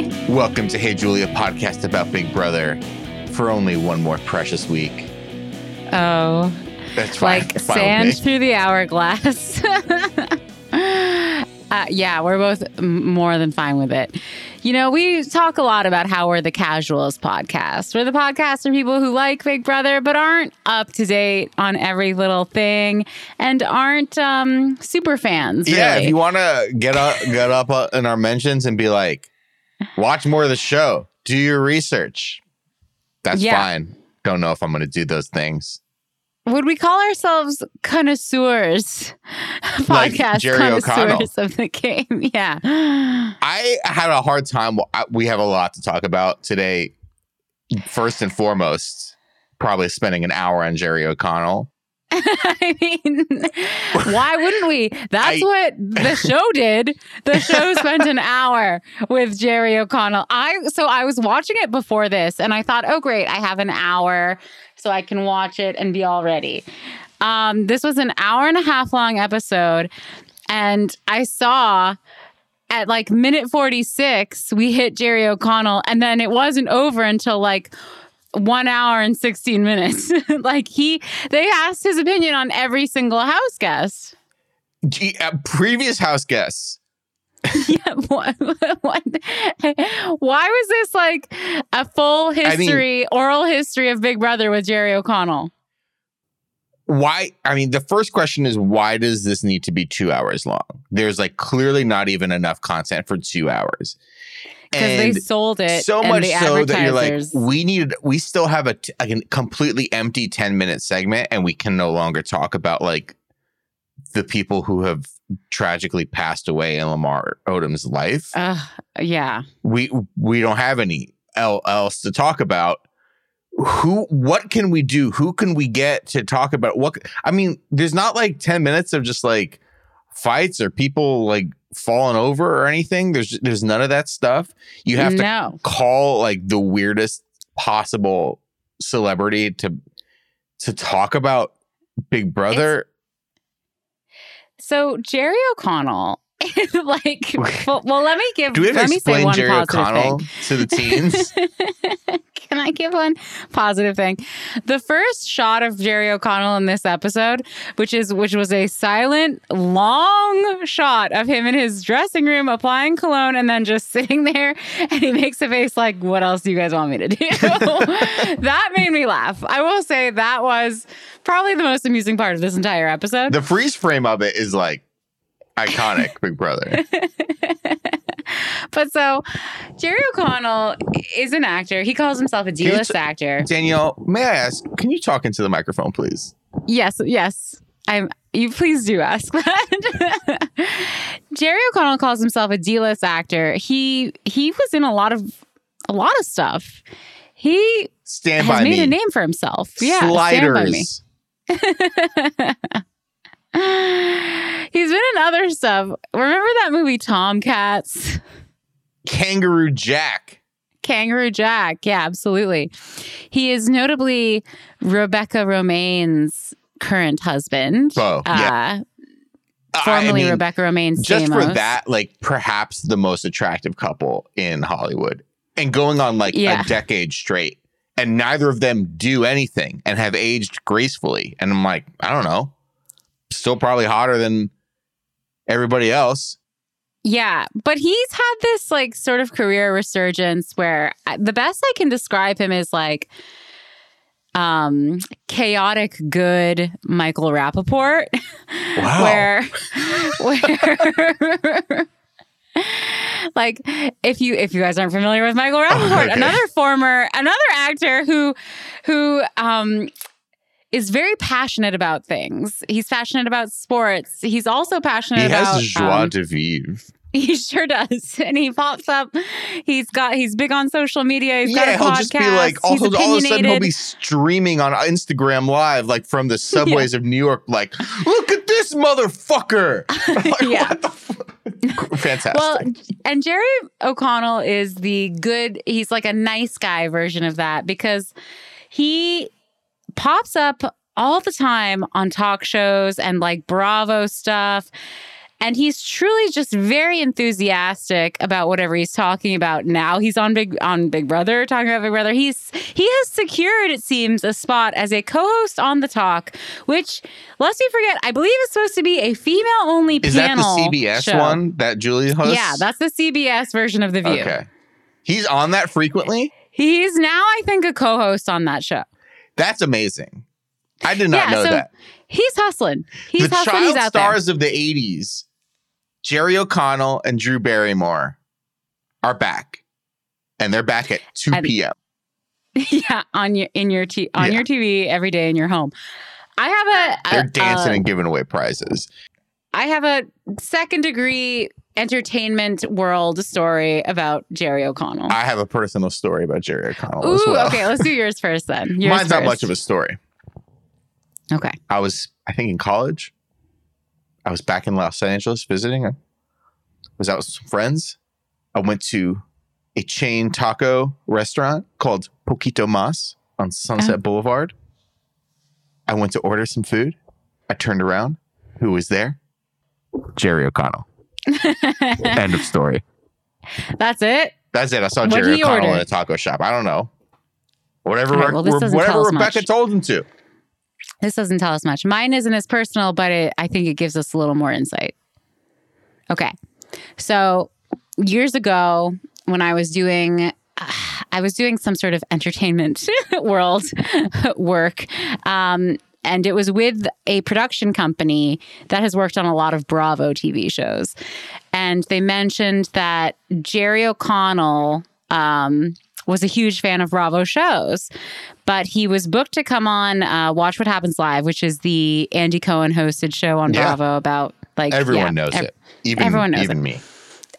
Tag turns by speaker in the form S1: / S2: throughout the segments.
S1: Welcome to Hey Julia podcast about Big Brother for only one more precious week.
S2: Oh,
S1: That's
S2: like sand through the hourglass. uh, yeah, we're both more than fine with it. You know, we talk a lot about how we're the casuals podcast. We're the podcast for people who like Big Brother but aren't up to date on every little thing and aren't um, super fans.
S1: Yeah, if you want to get up, get up uh, in our mentions and be like, watch more of the show, do your research. That's
S2: Yeah.
S1: fine. Don't know if I'm going to do those things.
S2: Would we call ourselves connoisseurs?
S1: Like
S2: Podcast
S1: Jerry O'Connell.
S2: connoisseurs of the game. Yeah.
S1: I had a hard time. We have a lot to talk about today. First and foremost, probably spending an hour on Jerry O'Connell.
S2: I mean, why wouldn't we? That's
S1: I-
S2: what the show did. The show spent an hour with Jerry O'Connell. I so I was watching it before this and I thought, "Oh great, I have an hour so I can watch it and be all ready." Um this was an hour and a half long episode and I saw at like minute 46 we hit Jerry O'Connell and then it wasn't over until like one hour and 16 minutes. like he, they asked his opinion on every single house guest.
S1: Gee, uh, previous house guests.
S2: yeah. What, what, why was this like a full
S1: mean-
S2: history, oral history of Big Brother with Jerry O'Connell?
S1: why i mean the first question is why does this need to be two hours long there's like clearly not even enough content for two hours
S2: Because they sold it.
S1: so
S2: and
S1: much so that you're like we need we still have a, t- like a completely empty 10 minute segment and we can no longer talk about like the people who have tragically passed away in lamar odom's life
S2: Ugh, yeah.
S1: we we don't have any el- else to talk about who what can we do who can we get to talk about what i mean there's not like 10 minutes of just like fights or people like falling over or anything there's there's none of that stuff you have to
S2: no.
S1: call like the weirdest possible celebrity to to talk about big brother
S2: So Jerry O'Connell, like, well, well, let me give.
S1: do we have to
S2: let me say
S1: explain
S2: one
S1: jerry
S2: positive
S1: o'connell
S2: thing.
S1: to the teens
S2: Can I give one positive thing? The first shot of Jerry O'Connell in this episode, which is which was a silent, long shot of him in his dressing room applying cologne and then just sitting there and he makes a face like, what else do you guys want me to do? that made me laugh. I will say that was probably the most amusing part of this entire episode.
S1: the freeze frame of it is like iconic big brother
S2: but so Jerry O'Connell is an actor. He calls himself a D-list
S1: t-
S2: actor.
S1: Danielle, may I ask, can you talk into the microphone, please?
S2: Yes, yes. I'm you please do ask that. Jerry O'Connell calls himself a D-list actor. He he was in a lot of a lot of stuff. He
S1: Stand
S2: has made
S1: me.
S2: a name for himself. Yeah, stand by me.
S1: Sliders.
S2: He's been in other stuff. Remember that movie Tomcats?
S1: Kangaroo Jack.
S2: Kangaroo Jack. Yeah, absolutely. He is notably Rebecca Romijn's current husband.
S1: Oh, yeah.
S2: Uh,
S1: I
S2: formerly
S1: mean,
S2: Rebecca Romijn's
S1: Just for that, like perhaps the most attractive couple in Hollywood and going on like
S2: Yeah.
S1: a decade straight. And neither of them do anything and have aged gracefully. And I'm like, I don't know. Still probably hotter than everybody else.
S2: Yeah, but he's had this like sort of career resurgence where the best I can describe him is like um chaotic good Michael Rapaport
S1: Wow.
S2: where where like if you if you guys aren't familiar with Michael Rapaport,
S1: Okay.
S2: another former another actor who who um is very passionate about things. He's passionate about sports. He's also passionate
S1: he
S2: about
S1: has joie
S2: um,
S1: de vivre.
S2: he sure does. And he pops up. He's got he's big on social media. He's
S1: yeah,
S2: got a
S1: he'll
S2: podcast.
S1: just be like,
S2: he's
S1: also, all of a sudden, he'll be streaming on Instagram Live, like from the subways of New York, like, look at this motherfucker. Like,
S2: Yeah.
S1: what the fuck? Fantastic.
S2: Well, and Jerry O'Connell is the good, he's like a nice guy version of that because he pops up all the time on talk shows and like Bravo stuff. And he's truly just very enthusiastic about whatever he's talking about now. He's on Big on Big Brother, talking about Big Brother. He's he has secured, it seems, a spot as a co-host on the talk, which lest we forget, I believe is supposed to be a female-only panel.
S1: Is that the. CBS
S2: show.
S1: one that Julie hosts?
S2: Yeah, that's the CBS version of The View.
S1: okay. He's on that frequently.
S2: He's now, I think, a co-host on that show.
S1: That's amazing. I did not
S2: Yeah,
S1: know
S2: so
S1: that.
S2: He's hustling. He's
S1: the
S2: hustling.
S1: child
S2: He's out there.
S1: stars of the 80s, Jerry O'Connell and Drew Barrymore, are back. And they're back at 2
S2: And-
S1: p.m.
S2: yeah, on your in your t- on
S1: Yeah.
S2: your TV every day in your home. I have a,
S1: They're dancing
S2: a-
S1: and giving away prizes.
S2: I have a second degree entertainment world story about Jerry O'Connell.
S1: I have a personal story about Jerry O'Connell as
S2: Ooh,
S1: well.
S2: okay, let's do yours first then. Yours
S1: Mine's not much of a story.
S2: Okay.
S1: I was, I think, in college. I was back in Los Angeles visiting. I was out with some friends. I went to a chain taco restaurant called Poquito Mas on Sunset
S2: Oh.
S1: Boulevard. I went to order some food. I turned around. Who was there? Jerry O'Connell. End of story.
S2: That's it.
S1: That's it. I saw Jerry O'Connell
S2: order?
S1: in a taco shop. I don't know. Whatever,
S2: right, well, doesn't
S1: whatever Rebecca
S2: much.
S1: told him to.
S2: This doesn't tell us much. Mine isn't as personal, but it, I think it gives us a little more insight. Okay. So, years ago, when I was doing I was doing some sort of entertainment world work. Um, and it was with a production company that has worked on a lot of Bravo TV shows. And they mentioned that Jerry O'Connell um, was a huge fan of Bravo shows, but he was booked to come on uh, Watch What Happens Live, which is the Andy Cohen hosted show on
S1: Yeah.
S2: Bravo about like
S1: Everyone
S2: yeah,
S1: knows
S2: ev-
S1: it. Even
S2: everyone knows
S1: even me.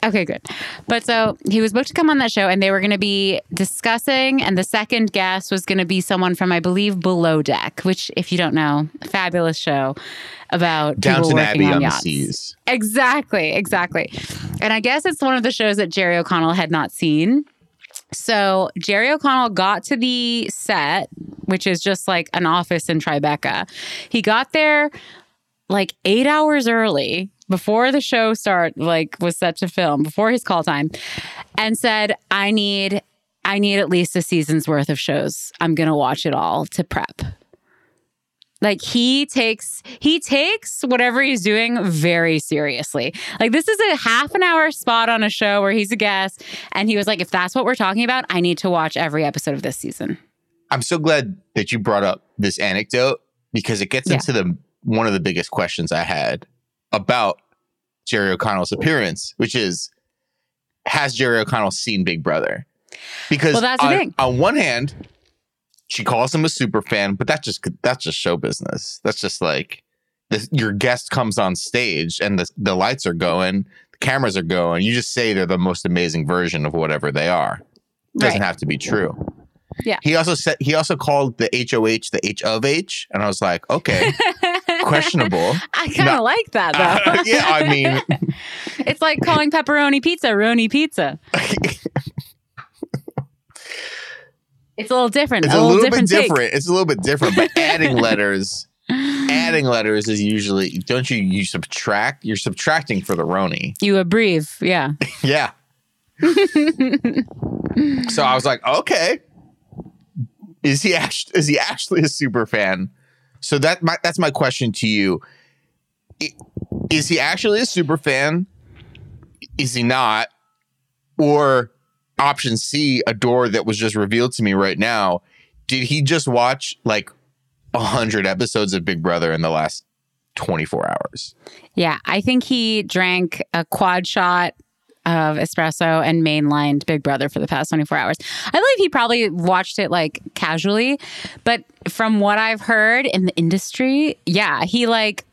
S2: Okay, good. But so he was booked to come on that show, and they were going to be discussing, and the second guest was going to be someone from, I believe, Below Deck, which, if you don't know, fabulous show about people
S1: Downton
S2: working
S1: Abbey
S2: on,
S1: on the
S2: yachts.
S1: seas.
S2: Exactly, exactly. And I guess it's one of the shows that Jerry O'Connell had not seen. So Jerry O'Connell got to the set, which is just like an office in Tribeca. He got there like eight hours early before the show start, like was set to film before his call time, and said, "I need, I need at least a season's worth of shows. I'm gonna watch it all to prep." Like he takes he takes whatever he's doing very seriously. Like this is a half an hour spot on a show where he's a guest and he was like if that's what we're talking about, I need to watch every episode of this season.
S1: I'm so glad that you brought up this anecdote because it gets
S2: Yeah.
S1: into the one of the biggest questions I had about Jerry O'Connell's appearance, which is has Jerry O'Connell seen Big Brother? Because
S2: Well, that's
S1: on, on one hand, she calls him a super fan, but that's just that's just show business. That's just like this, your guest comes on stage and the the lights are going, the cameras are going. You just say they're the most amazing version of whatever they are. Doesn't
S2: Right.
S1: have to be true.
S2: Yeah.
S1: He also said he also called the HOH the H of H, and I was like, okay, questionable.
S2: I kind of like that though.
S1: Uh, yeah, I mean,
S2: it's like calling pepperoni pizza Roni pizza. It's a little different.
S1: it's
S2: a,
S1: a
S2: little,
S1: little bit
S2: different.
S1: different. It's a little bit different, but adding letters, adding letters is usually don't you you subtract? You're subtracting for the Roni.
S2: You abbreviate, yeah.
S1: Yeah. so I was like, okay, is he actually is he actually a super fan? So that my, that's my question to you. Is he actually a super fan? Is he not? Or option C, a door that was just revealed to me right now. Did he just watch like a hundred episodes of Big Brother in the last 24 hours?
S2: Yeah, I think he drank a quad shot of espresso and mainlined Big Brother for the past 24 hours. I believe he probably watched it like casually, but from what I've heard in the industry, yeah, he like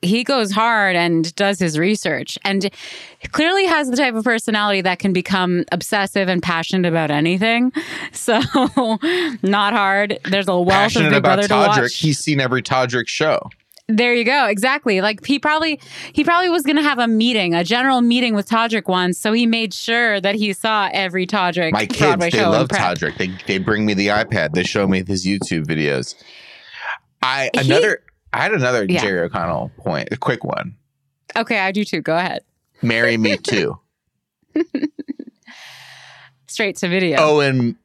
S2: he goes hard and does his research and clearly has the type of personality that can become obsessive and passionate about anything. So, not hard. There's a wealth
S1: Passionate
S2: of Big
S1: about
S2: Brother to
S1: Todrick.
S2: watch.
S1: He's seen every Todrick show.
S2: There you go. Exactly. Like he probably he probably was going to have a meeting, a general meeting with Todrick once, so he made sure that he saw every Todrick
S1: My kids,
S2: Broadway
S1: they love. Todrick. They they bring me the iPad. They show me his YouTube videos. I
S2: He-
S1: another I had another
S2: Yeah.
S1: Jerry O'Connell point, a quick one.
S2: Okay, I do too. Go ahead.
S1: Marry me too.
S2: Straight to video.
S1: Owen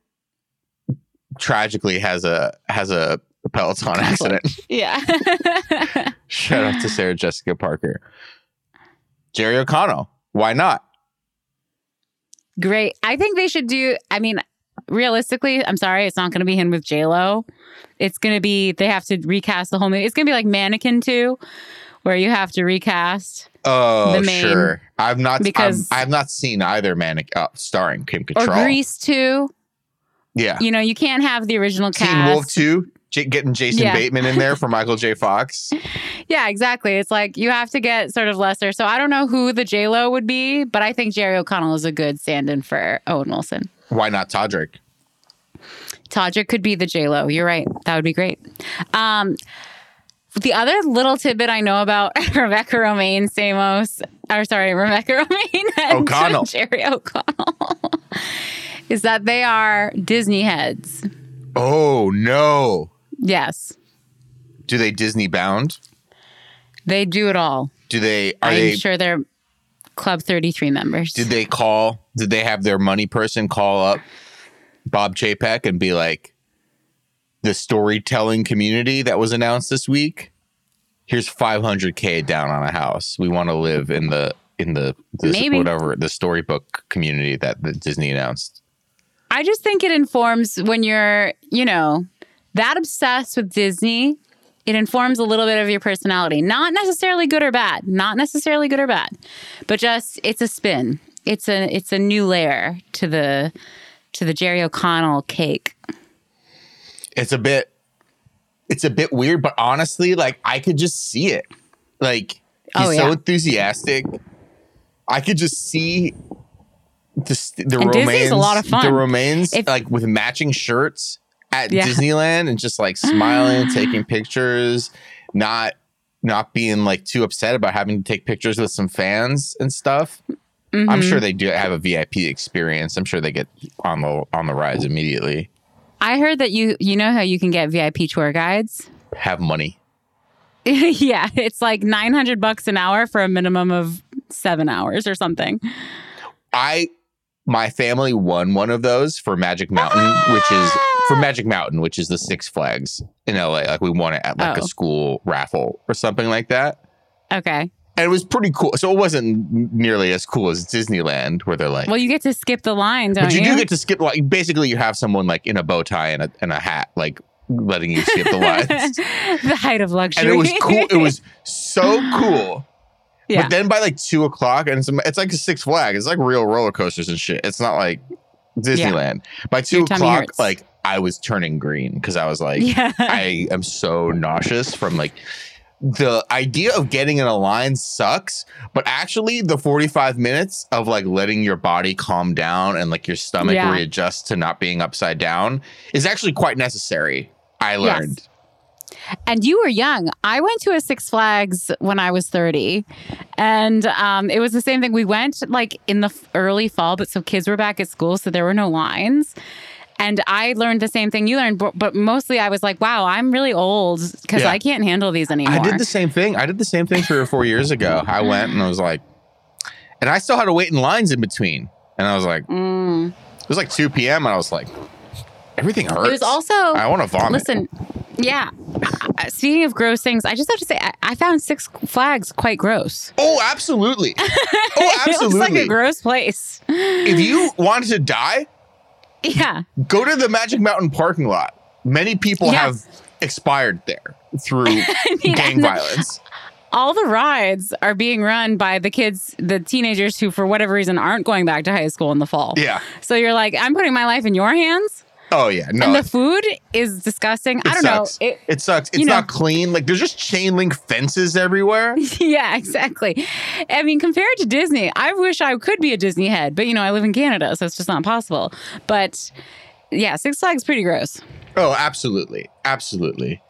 S1: tragically has a has a Peloton accident.
S2: Yeah.
S1: Shout out to Sarah Jessica Parker. Jerry O'Connell. Why not?
S2: Great. I think they should do. I mean, realistically, I'm sorry, it's not going to be him with J Lo. It's going to be they have to recast the whole movie. It's going to be like Mannequin Two, where you have to recast
S1: Oh,
S2: The
S1: sure. I've not
S2: because-
S1: I've, I've not seen either Mannequin uh, starring Kim
S2: or
S1: Cattrall.
S2: Grease Two.
S1: Yeah.
S2: You know, you can't have the original cast. Teen.
S1: Wolf 2, J- getting Jason
S2: Yeah.
S1: Bateman in there for Michael J. Fox.
S2: Yeah, exactly. It's like you have to get sort of lesser. So I don't know who the J Lo would be, but I think Jerry O'Connell is a good stand-in for Owen Wilson.
S1: Why not Todrick?
S2: Todrick could be the J Lo. You're right. That would be great. Um, the other little tidbit I know about Rebecca Romijn Stamos, or sorry, Rebecca Romijn and
S1: O'Connell.
S2: Jerry O'Connell, is that they are Disney heads.
S1: Oh, no.
S2: Yes,
S1: Do they Disney bound?
S2: they do it all.
S1: Do they, are
S2: I'm
S1: they,
S2: sure they're Club 33 members.
S1: did they call, did they have their money person call up Bob Chapek and be like, the storytelling community that was announced this week? Here's 500k down on a house. We want to live in the in the this, whatever the storybook community that, that Disney announced.
S2: I just think it informs when you're, you know, that obsessed with Disney. It informs a little bit of your personality. Not necessarily good or bad. Not necessarily good or bad, but just it's a spin. It's a it's a new layer to the to the Jerry O'Connell cake.
S1: it's a bit it's a bit weird but honestly like i could just see it like he's
S2: Oh,
S1: so enthusiastic i could just see the the
S2: And Disney's a lot of fun.
S1: the romijns
S2: If-
S1: like with matching shirts at
S2: Yeah.
S1: disneyland and just like smiling taking pictures not not being like too upset about having to take pictures with some fans and stuff i'm
S2: Mhm.
S1: sure they do have a vip experience i'm sure they get on the on the rise immediately
S2: I heard that you you know how you can get VIP tour guides.
S1: have money
S2: yeah, it's like 900 bucks an hour for a minimum of 7 hours or something.
S1: I my family won one of those for Magic Mountain, which is for ah. Magic Mountain, which is the Six Flags in LA. Like we won it at like
S2: Oh.
S1: a school raffle or something like that.
S2: Okay.
S1: And it was pretty cool. So it wasn't nearly as cool as Disneyland, where they're like,
S2: Well, you get to skip the line, don't
S1: but you
S2: you?
S1: do get to skip. Like basically, you have someone like in a bow tie and a and a hat, like letting you skip the lines.
S2: the height of luxury.
S1: and it was cool. It was so cool.
S2: yeah.
S1: But then by like two o'clock, and it's, it's like a Six Flags. It's like real roller coasters and shit. It's not like Disneyland. By two
S2: Your
S1: o'clock, like I was turning green because I was like,
S2: yeah.
S1: I am so nauseous from like the idea of getting in a line sucks, but actually the 45 minutes of like letting your body calm down and like your stomach
S2: Yeah.
S1: readjust to not being upside down is actually quite necessary. I
S2: Yes.
S1: learned.
S2: And you were young. I went to a Six Flags when I was 30. And um, it was the same thing. We went like in the early fall, but so kids were back at school, so there were no lines. And I learned the same thing you learned, but, but mostly I was like, wow, I'm really old because
S1: Yeah.
S2: I can't handle these anymore.
S1: I did the same thing. I did the same thing three or four years ago. I went and I was like, and I still had to wait in lines in between. And I was like,
S2: Mm.
S1: it was like 2 p.m. And I was like, everything hurts.
S2: It was also,
S1: I want to vomit.
S2: listen, yeah. Uh, Speaking of gross things, I just have to say, I, I found Six Flags quite gross.
S1: Oh, absolutely. Oh,
S2: it looks like
S1: absolutely.
S2: a gross place.
S1: if you wanted to die,
S2: Yeah.
S1: go to the Magic Mountain parking lot. Many people
S2: Yes.
S1: have expired there through
S2: mean,
S1: gang violence.
S2: all the rides are being run by the kids, the teenagers who, for whatever reason, aren't going back to high school in the fall.
S1: Yeah.
S2: So you're like, I'm putting my life in your hands,
S1: Oh yeah. No.
S2: and the food is disgusting. I don't
S1: sucks.
S2: know. It,
S1: It sucks. It's
S2: you know-
S1: not clean. Like there's just chain link fences everywhere.
S2: yeah, exactly. I mean, compared to Disney, I wish I could be a Disney head, but you know, I live in Canada, so it's just not possible. But yeah, Six Flags pretty gross.
S1: Oh, absolutely. Absolutely.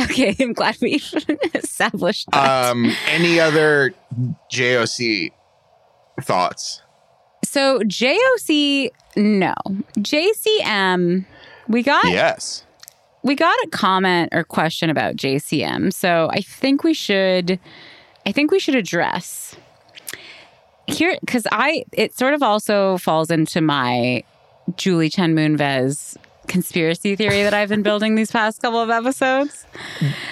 S2: Okay, I'm glad we established that.
S1: Um, any other JOC thoughts?
S2: so JOC, no. JCM, we got
S1: Yes.
S2: we got a comment or question about JCM. So I think we should I think we should address here because I it sort of also falls into my Julie Chen Moonves conspiracy theory that I've been building these past couple of episodes.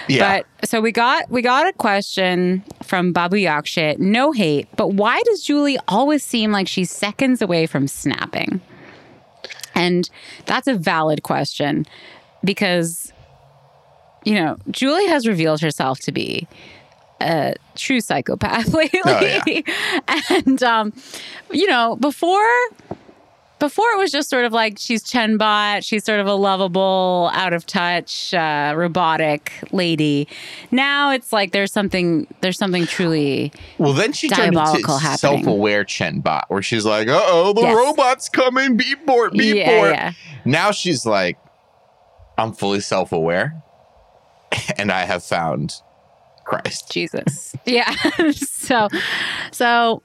S1: Yeah.
S2: But so we got we got a question from Babu Yakshit, no hate, but why does Julie always seem like she's seconds away from snapping? And that's a valid question because you know, Julie has revealed herself to be a true psychopath lately.
S1: Oh, yeah.
S2: and um, you know, before before it was just sort of like she's Chen Bot, she's sort of a lovable, out of touch, uh, robotic lady. Now it's like there's something there's something truly
S1: well, then she turned
S2: diabolical
S1: into
S2: happening.
S1: self-aware Chenbot, where she's like, "Uh oh, the
S2: Yes.
S1: robot's coming, beep beep
S2: yeah,
S1: board."
S2: yeah.
S1: Now she's like, "I'm fully self-aware, and I have found Christ."
S2: Jesus. Yeah. so, so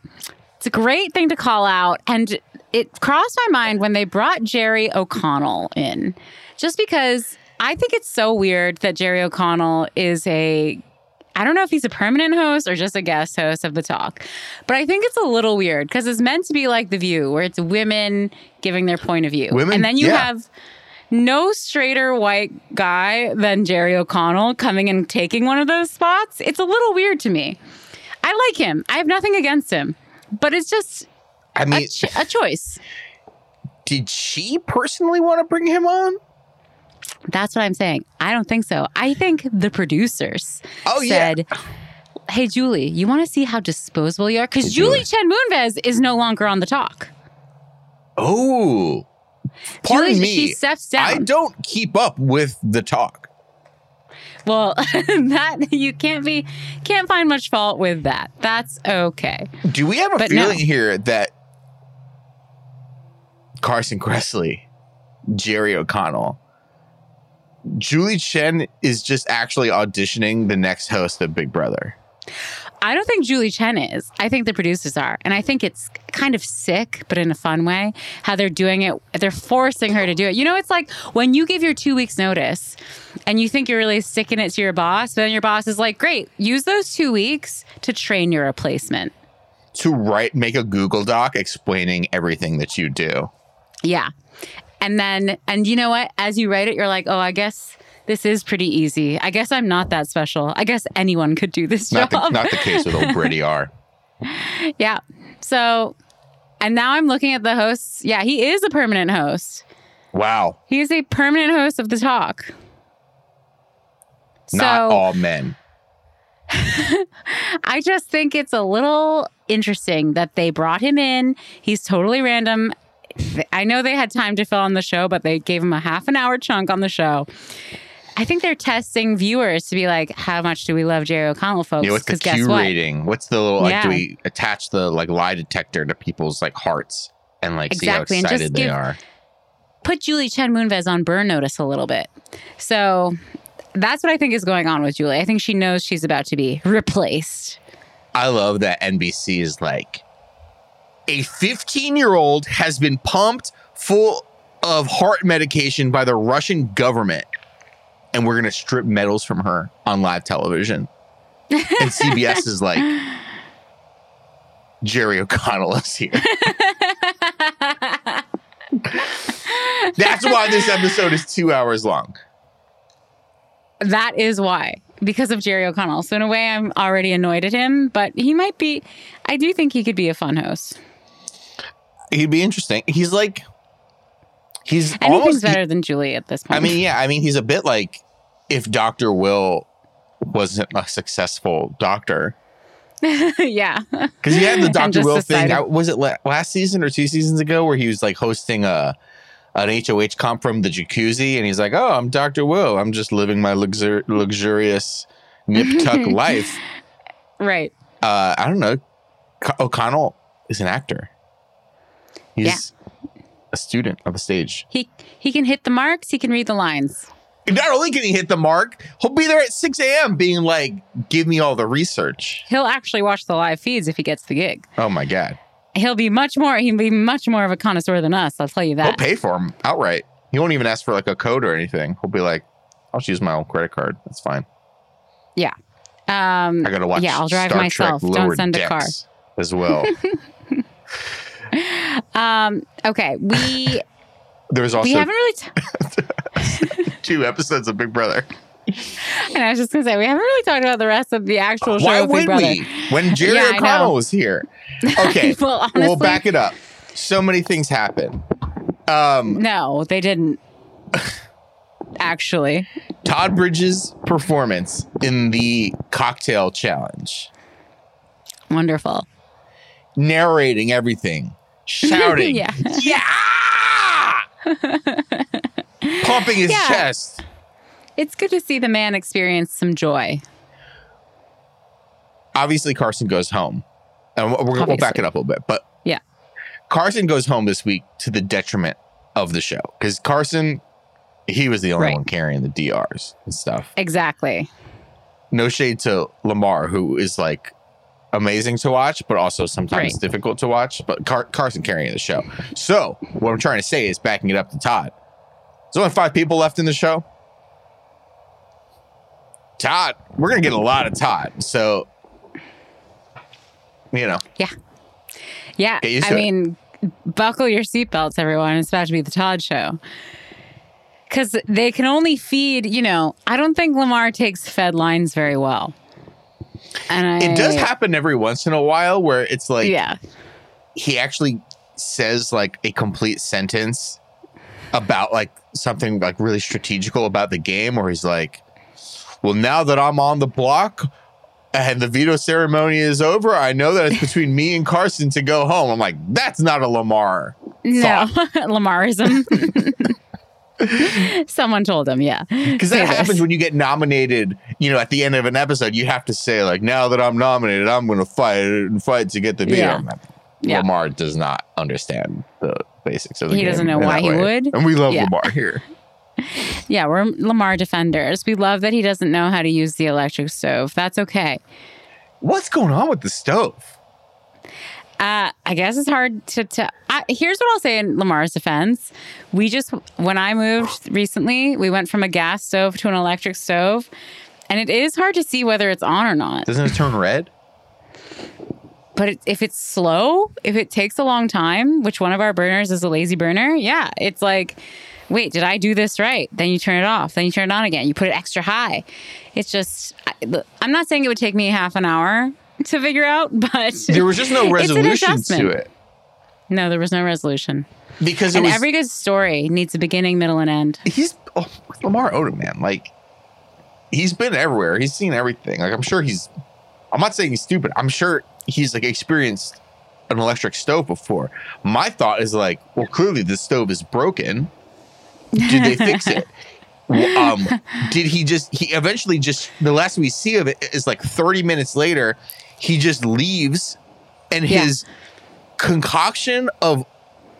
S2: it's a great thing to call out. And it crossed my mind when they brought Jerry O'Connell in, just because I think it's so weird that Jerry O'Connell is a. I don't know if he's a permanent host or just a guest host of the talk, but I think it's a little weird because it's meant to be like The View, where it's women giving their point of view.
S1: Women-
S2: and then you
S1: yeah.
S2: have no straighter white guy than Jerry O'Connell coming and taking one of those spots. It's a little weird to me. I like him. I have nothing against him, but it's just
S1: I
S2: a,
S1: mean,
S2: ch- a choice.
S1: did she personally want to bring him on?
S2: That's what I'm saying. I don't think so. I think the producers
S1: Oh, yeah.
S2: said, Hey, Julie, you want to see how disposable you are? Because Julie. Chen Moonves is no longer on the talk.
S1: Oh, pardon
S2: Julie,
S1: me.
S2: she steps down.
S1: I don't keep up with the talk.
S2: Well, that you can't be can't find much fault with that. That's okay.
S1: Do we have a
S2: But no.
S1: feeling here that Carson Kressley, Jerry O'Connell, Julie Chen is just actually auditioning the next host of Big Brother?
S2: I don't think Julie Chen is. I think the producers are. And I think it's kind of sick, but in a fun way, how they're doing it. They're forcing her to do it. You know, it's like when you give your two weeks notice and you think you're really sticking it to your boss, but then your boss is like, great, use those two weeks to train your replacement.
S1: To write, make a Google Doc explaining everything that you do.
S2: Yeah. And then, and you know what? As you write it, you're like, oh, I guess this is pretty easy. I guess I'm not that special. I guess anyone could do this
S1: Not
S2: job.
S1: the, not the case with old Brady R.
S2: Yeah. So, and now I'm looking at the hosts. Yeah, he is a permanent host.
S1: Wow.
S2: He is a permanent host of the talk.
S1: Not
S2: so
S1: all men.
S2: I just think it's a little interesting that they brought him in. He's totally random. I know they had time to fill on the show, but they gave him a half an hour chunk on the show. I think they're testing viewers to be like, how much do we love Jerry O'Connell, folks?
S1: Yeah, what's the Q
S2: what?
S1: rating? What's the little like?
S2: Yeah.
S1: Do we attach the like lie detector to people's like hearts and like
S2: Exactly,
S1: see how excited they
S2: give-
S1: are?
S2: put Julie Chen Moonves on burn notice a little bit. So that's what I think is going on with Julie. I think she knows she's about to be replaced.
S1: I love that NBC is like a 15 year old has been pumped full of heart medication by the Russian government, and we're gonna strip medals from her on live television. And CBS is like, Jerry O'Connell is here. That's why this episode is two hours long.
S2: That is why, because of Jerry O'Connell. So in a way, I'm already annoyed at him, but he might be. I do think he could be a fun host.
S1: He'd be interesting. He's like, he's
S2: Anything's
S1: almost.
S2: better than Julie at this point.
S1: I mean, yeah, I mean, he's a bit like if Doctor Will wasn't a successful doctor
S2: yeah,
S1: because he had the Doctor Will thing.
S2: decided-
S1: I- Was it last season or two seasons ago where he was like hosting a an HOH comp from the jacuzzi, and he's like, "Oh, I'm Doctor Will. I'm just living my luxur- luxurious nip tuck life."
S2: right.
S1: Uh, I don't know. Co- O'Connell is an actor. He's a student of the stage.
S2: He he can hit the marks. He can read the lines.
S1: Not only can he hit the mark, he'll be there at 6 a.m. being like, give me all the research.
S2: He'll actually watch the live feeds if he gets the gig.
S1: Oh my God.
S2: He'll be much more. He'll be much more of a connoisseur than us. I'll tell you that.
S1: He'll pay for him outright. He won't even ask for like a code or anything. He'll be like, I'll just use my own credit card. That's fine.
S2: Yeah. Um,
S1: I gotta watch.
S2: Yeah, I'll drive
S1: Star
S2: myself. Don't send a car.
S1: As well.
S2: um, okay, we
S1: There
S2: was
S1: also we
S2: haven't really. T-
S1: two episodes of Big Brother.
S2: and I was just gonna say we haven't really talked about the rest of the actual show.
S1: Why
S2: of Big
S1: would
S2: Brother.
S1: we? When Jerry
S2: Yeah,
S1: O'Connell was here. Okay,
S2: well, honestly,
S1: we'll back it up. So many things happen. Um,
S2: no, they didn't. Actually,
S1: Todd Bridges' performance in the cocktail challenge,
S2: wonderful.
S1: narrating everything, shouting,
S2: Yeah.
S1: yeah, pumping his
S2: Yeah.
S1: chest.
S2: It's good to see the man experience some joy.
S1: Obviously, Carson goes home, and we're, we'll back it up a little bit. But
S2: Yeah.
S1: Carson goes home this week to the detriment of the show because Carson, he was the only
S2: Right.
S1: one carrying the DRs and stuff.
S2: Exactly.
S1: no shade to Lamar, who is like amazing to watch, but also sometimes
S2: Right.
S1: difficult to watch. But Car- Carson carrying the show. So what I'm trying to say is backing it up to Todd. There's only five people left in the show. Todd, we're gonna get a lot of Todd. So you know,
S2: Yeah.
S1: Used
S2: I
S1: it.
S2: mean, buckle your seatbelts, everyone. It's about to be the Todd show. Because they can only feed, you know, I don't think Lamar takes fed lines very well. And I,
S1: it does happen every once in a while where it's like
S2: yeah.
S1: he actually says like a complete sentence about like something like really strategical about the game where he's like well now that i'm on the block and the veto ceremony is over i know that it's between me and carson to go home i'm like that's not a lamar
S2: No, Lamarism. Someone told him, yeah.
S1: because that
S2: this.
S1: happens when you get nominated you know at the end of an episode you have to say like now that i'm nominated i'm gonna fight and fight to get the veto
S2: Yeah. Yeah.
S1: lamar does not understand the basics of the
S2: He
S1: game
S2: doesn't know why he
S1: way.
S2: would.
S1: and we love
S2: Yeah.
S1: lamar here
S2: Yeah, we're Lamar defenders. We love that he doesn't know how to use the electric stove. That's okay.
S1: What's going on with the stove?
S2: Uh, I guess it's hard to tell. I, here's what I'll say in Lamar's defense. We just, when I moved recently, we went from a gas stove to an electric stove, and it is hard to see whether it's on or not.
S1: Doesn't it turn red?
S2: But it, if it's slow, if it takes a long time, which one of our burners is a lazy burner, yeah, it's like, wait, did I do this right? Then you turn it off. Then you turn it on again. You put it extra high. It's just, I, I'm not saying it would take me half an hour to figure out, but
S1: There was just no resolution to it
S2: no, there was no resolution.
S1: because it
S2: And
S1: was.
S2: every good story needs a beginning, middle, and end.
S1: he's oh, Lamar Odom, man. Like he's been everywhere. He's seen everything. Like I'm sure he's. I'm not saying he's stupid. I'm sure he's like experienced an electric stove before. My thought is like, well, clearly the stove is broken. Did they fix it? Um, did he just? He eventually just. The last we see of it is like 30 minutes later. He just leaves, and
S2: Yeah.
S1: his concoction of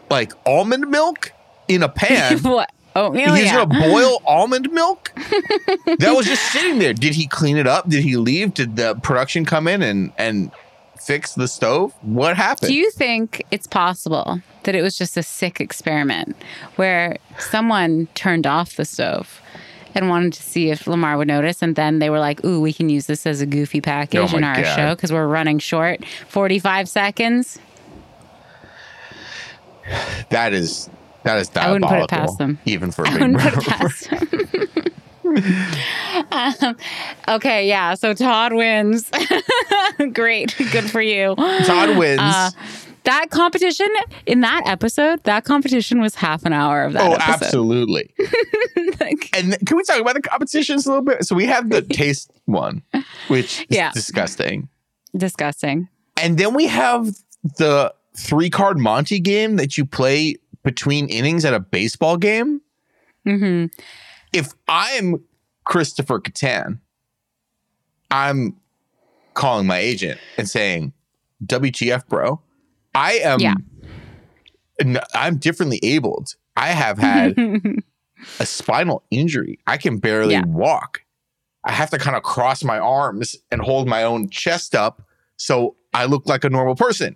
S1: like almond milk in a pan
S2: what? Oh, yeah,
S1: He's
S2: yeah.
S1: gonna boil almond milk. that was just sitting there. Did he clean it up? Did he leave? Did the production come in and and fix the stove? What happened?
S2: Do you think it's possible that it was just a sick experiment where someone turned off the stove and wanted to see if Lamar would notice, and then they were like, "Ooh, we can use this as a goofy package
S1: Oh
S2: in our
S1: God.
S2: show because we're running short, forty-five seconds."
S1: that is that is diabolical.
S2: I wouldn't put it past them.
S1: even for a
S2: I
S1: big
S2: wouldn't put it past them. um, okay, yeah. So Todd wins. Great, good for you.
S1: Todd wins.
S2: Uh, that competition in that episode, that competition was half an hour of that
S1: oh,
S2: episode.
S1: absolutely.
S2: Like,
S1: And can we talk about the competitions a little bit? So we have the taste one, which is
S2: Yeah.
S1: disgusting.
S2: disgusting.
S1: And then we have the three card Monty game that you play between innings at a baseball game.
S2: hmm
S1: if I'm Christopher Kattan, I'm calling my agent and saying, "WTF, bro? I am.
S2: Yeah.
S1: I'm differently abled. I have had a spinal injury. I can barely
S2: Yeah.
S1: walk. I have to kind of cross my arms and hold my own chest up so I look like a normal person.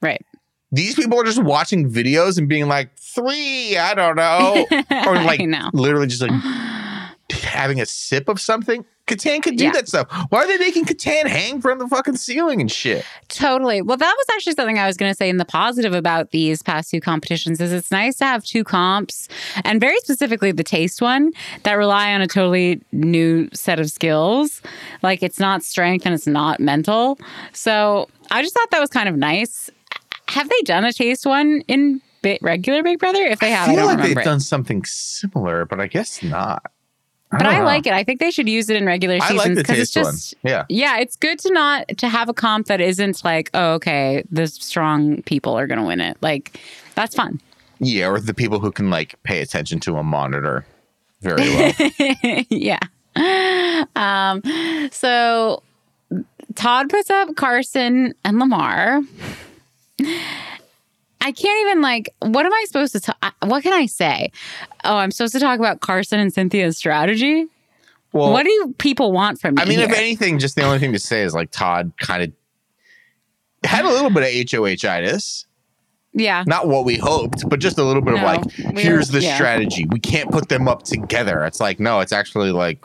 S2: right.
S1: These people are just watching videos and being like, three, I don't know. Or like
S2: know.
S1: literally just like having a sip of something. Kattan could do
S2: Yeah.
S1: that stuff. Why are they making Kattan hang from the fucking ceiling and shit?
S2: Totally. Well, that was actually something I was going to say in the positive about these past two competitions is it's nice to have two comps and very specifically the taste one that rely on a totally new set of skills. Like it's not strength and it's not mental. So I just thought that was kind of nice. Have they done a taste one in Bi- regular Big Brother? If they have, I,
S1: I feel
S2: don't
S1: like they've
S2: it.
S1: done something similar, but I guess not.
S2: but I
S1: know.
S2: like it. I think they should use it in regular
S1: I
S2: seasons
S1: like the
S2: because it's
S1: taste one.
S2: just
S1: Yeah.
S2: yeah, it's good to not to have a comp that isn't like, oh, okay, the strong people are gonna win it. Like that's fun.
S1: Yeah, or the people who can like pay attention to a monitor very well.
S2: yeah. Um, so Todd puts up Carson and Lamar. I can't even like. What am I supposed to? talk? what can I say? Oh, I'm supposed to talk about Carson and Cynthia's strategy.
S1: well,
S2: what do you people want from me?
S1: I mean, if anything, just the only thing to say is like Todd kind of had a little bit of HOHitis.
S2: yeah,
S1: Not what we hoped, but just a little bit of like, here's the
S2: yeah.
S1: strategy. We can't put them up together. It's like, no, it's actually like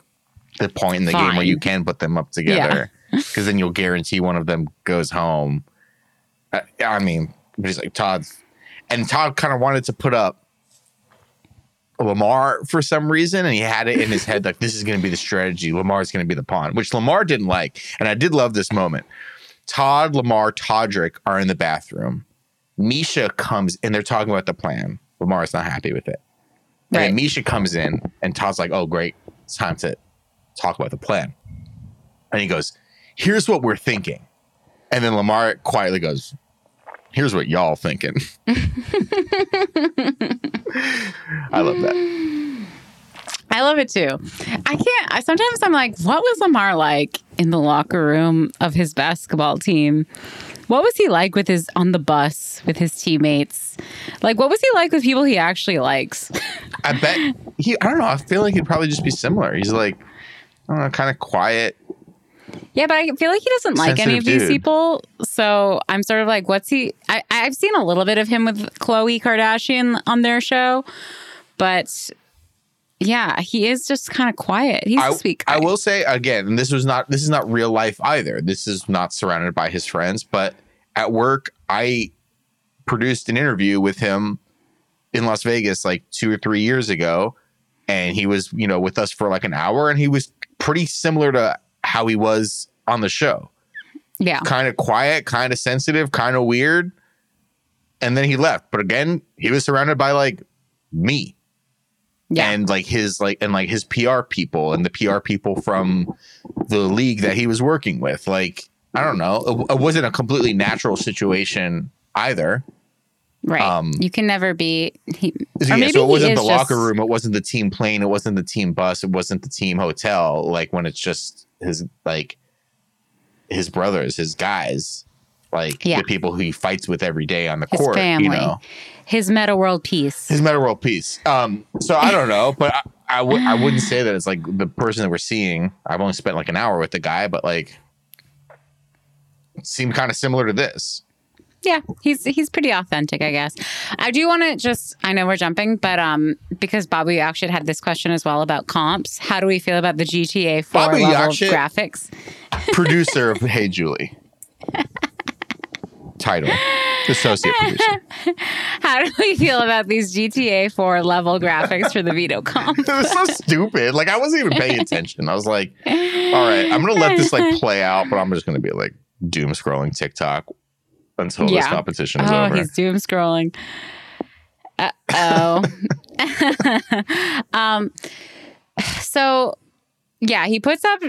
S1: the point in the game where you can put them up together because then you'll guarantee one of them goes home. Uh, I, I mean, but he's like, Todd's, and Todd kind of wanted to put up Lamar for some reason, and he had it in his head like, this is going to be the strategy. Lamar's going to be the pawn, which Lamar didn't like. And I did love this moment. Todd, Lamar, Todrick are in the bathroom. Miesha comes and they're talking about the plan. Lamar's not happy with it. And
S2: Right.
S1: Miesha comes in and Todd's like, oh, great. It's time to talk about the plan. And he goes, here's what we're thinking. And then Lamar quietly goes, here's what y'all thinking. I love that.
S2: I love it too. I can't. I, sometimes I'm like, what was Lamar like in the locker room of his basketball team? What was he like with his on the bus with his teammates? Like, what was he like with people he actually likes?
S1: I bet he, I don't know. I feel like he'd probably just be similar. He's like, I don't know, kind of quiet.
S2: Yeah, but I feel like he doesn't like any of these
S1: dude.
S2: people. So I'm sort of like, what's he? I, I've seen a little bit of him with Khloe Kardashian on their show, but yeah, he is just kind of quiet. He's
S1: I,
S2: a sweet guy.
S1: I will say again, this was not this is not real life either. This is not surrounded by his friends, but at work, I produced an interview with him in Las Vegas like two or three years ago, and he was you know with us for like an hour, and he was pretty similar to how he was on the show.
S2: yeah.
S1: Kind of quiet, kind of sensitive, kind of weird, and then he left. But again, he was surrounded by like me
S2: Yeah.
S1: and like his like and like his PR people and the PR people from the league that he was working with. Like I don't know, it, it wasn't a completely natural situation either.
S2: Right.
S1: Um,
S2: you can never be. He,
S1: Yeah, so it wasn't the locker
S2: just-
S1: room, it wasn't the team plane, it wasn't the team bus, it wasn't the team hotel. Like when it's just his like his brothers, his guys, like
S2: Yeah.
S1: the people who he fights with every day on the
S2: His
S1: court.
S2: family.
S1: You know,
S2: His Metta World Peace.
S1: his Metta World Peace. Um, so I don't know, but I, I would I wouldn't say that it's like the person that we're seeing. I've only spent like an hour with the guy, but like seemed kind of similar to this.
S2: Yeah, he's he's pretty authentic, I guess. I do want to just. I know we're jumping, but um, because Bobby actually had this question as well about comps. How do we feel about the GTA Four
S1: Bobby
S2: level graphics?
S1: Producer of Hey Julie. Title. Associate producer.
S2: How do we feel about these GTA Four level graphics for the Veto comp?
S1: It was so stupid. Like I wasn't even paying attention. I was like, all right, I'm gonna let this like play out, but I'm just gonna be like doom scrolling TikTok until this
S2: Yeah.
S1: competition is
S2: Oh,
S1: over.
S2: he's doom scrolling. Uh oh. um. So, yeah, he puts up.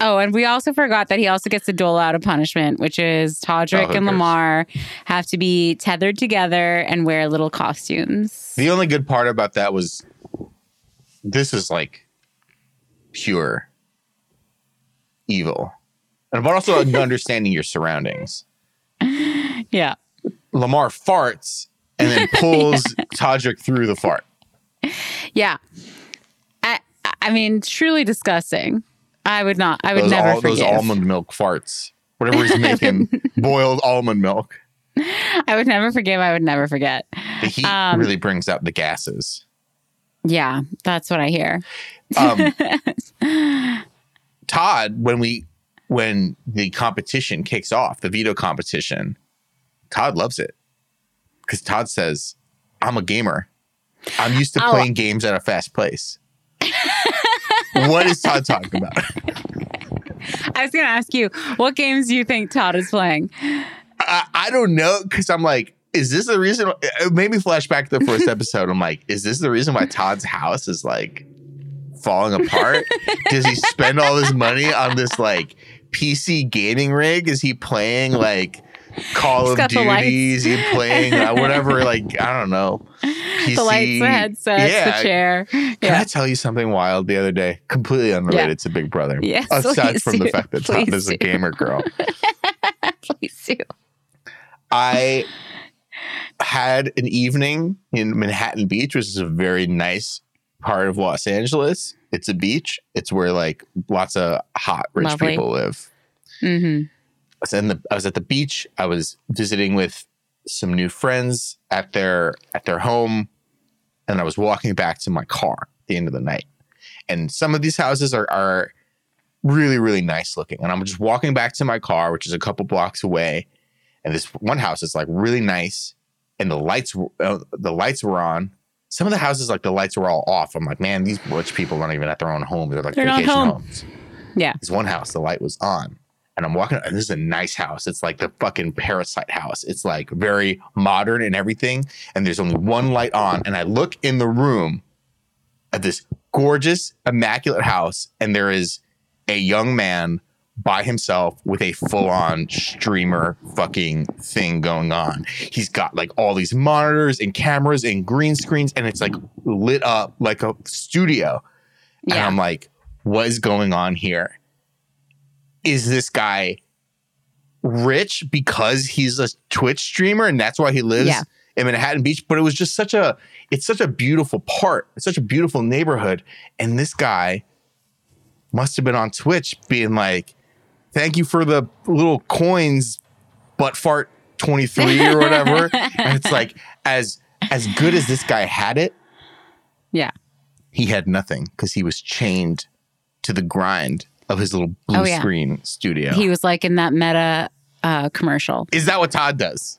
S2: Oh, and we also forgot that he also gets to dole out a punishment, which is
S1: Oh,
S2: Todrick
S1: who
S2: and? Lamar have to be tethered together and wear little costumes.
S1: The only good part about that was this is like pure evil. And but also understanding your surroundings.
S2: Yeah.
S1: Lamar farts and then pulls Todrick through the fart.
S2: Yeah. I, I mean, truly disgusting. I would not, I would
S1: Those,
S2: never
S1: al- those almond milk farts. Whatever he's making, boiled almond milk.
S2: I would never forgive. I would never forget.
S1: The heat
S2: Um,
S1: really brings out the gases.
S2: Yeah, that's what I hear.
S1: Um, Todd, when we when the competition kicks off, the veto competition, Todd loves it because Todd says, "I'm a gamer. I'm used to
S2: Oh.
S1: playing games at a fast pace." what is Todd talking about?
S2: I was going to ask you, what games do you think Todd is playing?
S1: I, I don't know because I'm like, is this the reason? It made me flash back to the first episode. I'm like, is this the reason why Todd's house is like falling apart? Does he spend all his money on this like PC gaming rig? Is he playing like Call
S2: He's
S1: of Duty? Is he playing uh, whatever? Like I don't know. PC.
S2: The lights, the headsets,
S1: Yeah.
S2: the chair.
S1: Can I tell you something wild the other day? Completely unrelated to Big Brother.
S2: Yes,
S1: Aside from the fact that
S2: Please
S1: is a gamer girl.
S2: Please do.
S1: I had an evening in Manhattan Beach, which is a very nice part of Los Angeles. It's a beach. It's where like lots of hot rich
S2: Lovely.
S1: people live.
S2: hmm
S1: I was, in the, I was at the beach. I was visiting with some new friends at their at their home, and I was walking back to my car at the end of the night. And some of these houses are are really really nice looking. And I'm just walking back to my car, which is a couple blocks away. And this one house is like really nice, and the lights uh, the lights were on. Some of the houses like the lights were all off. I'm like, man, these rich people aren't even at their own home. They're like
S2: They're not
S1: vacation
S2: home.
S1: homes.
S2: Yeah.
S1: This one house, the light was on. And I'm walking, and this is a nice house. It's like the fucking parasite house. It's like very modern and everything. And there's only one light on. And I look in the room at this gorgeous, immaculate house, and there is a young man by himself with a full on streamer fucking thing going on. He's got like all these monitors and cameras and green screens, and it's like lit up like a studio. And I'm like, what is going on here? Is this guy rich because he's a Twitch streamer and that's why he lives
S2: Yeah.
S1: in Manhattan Beach? But it was just such a it's such a beautiful part. It's such a beautiful neighborhood. And this guy must have been on Twitch being like, thank you for the little coins, butt fart 23 or whatever. and it's like, as as good as this guy had it,
S2: Yeah.
S1: he had nothing because he was chained to the grind of his little blue
S2: Oh, yeah.
S1: screen studio.
S2: He was like in that meta uh, commercial.
S1: Is that what Todd does?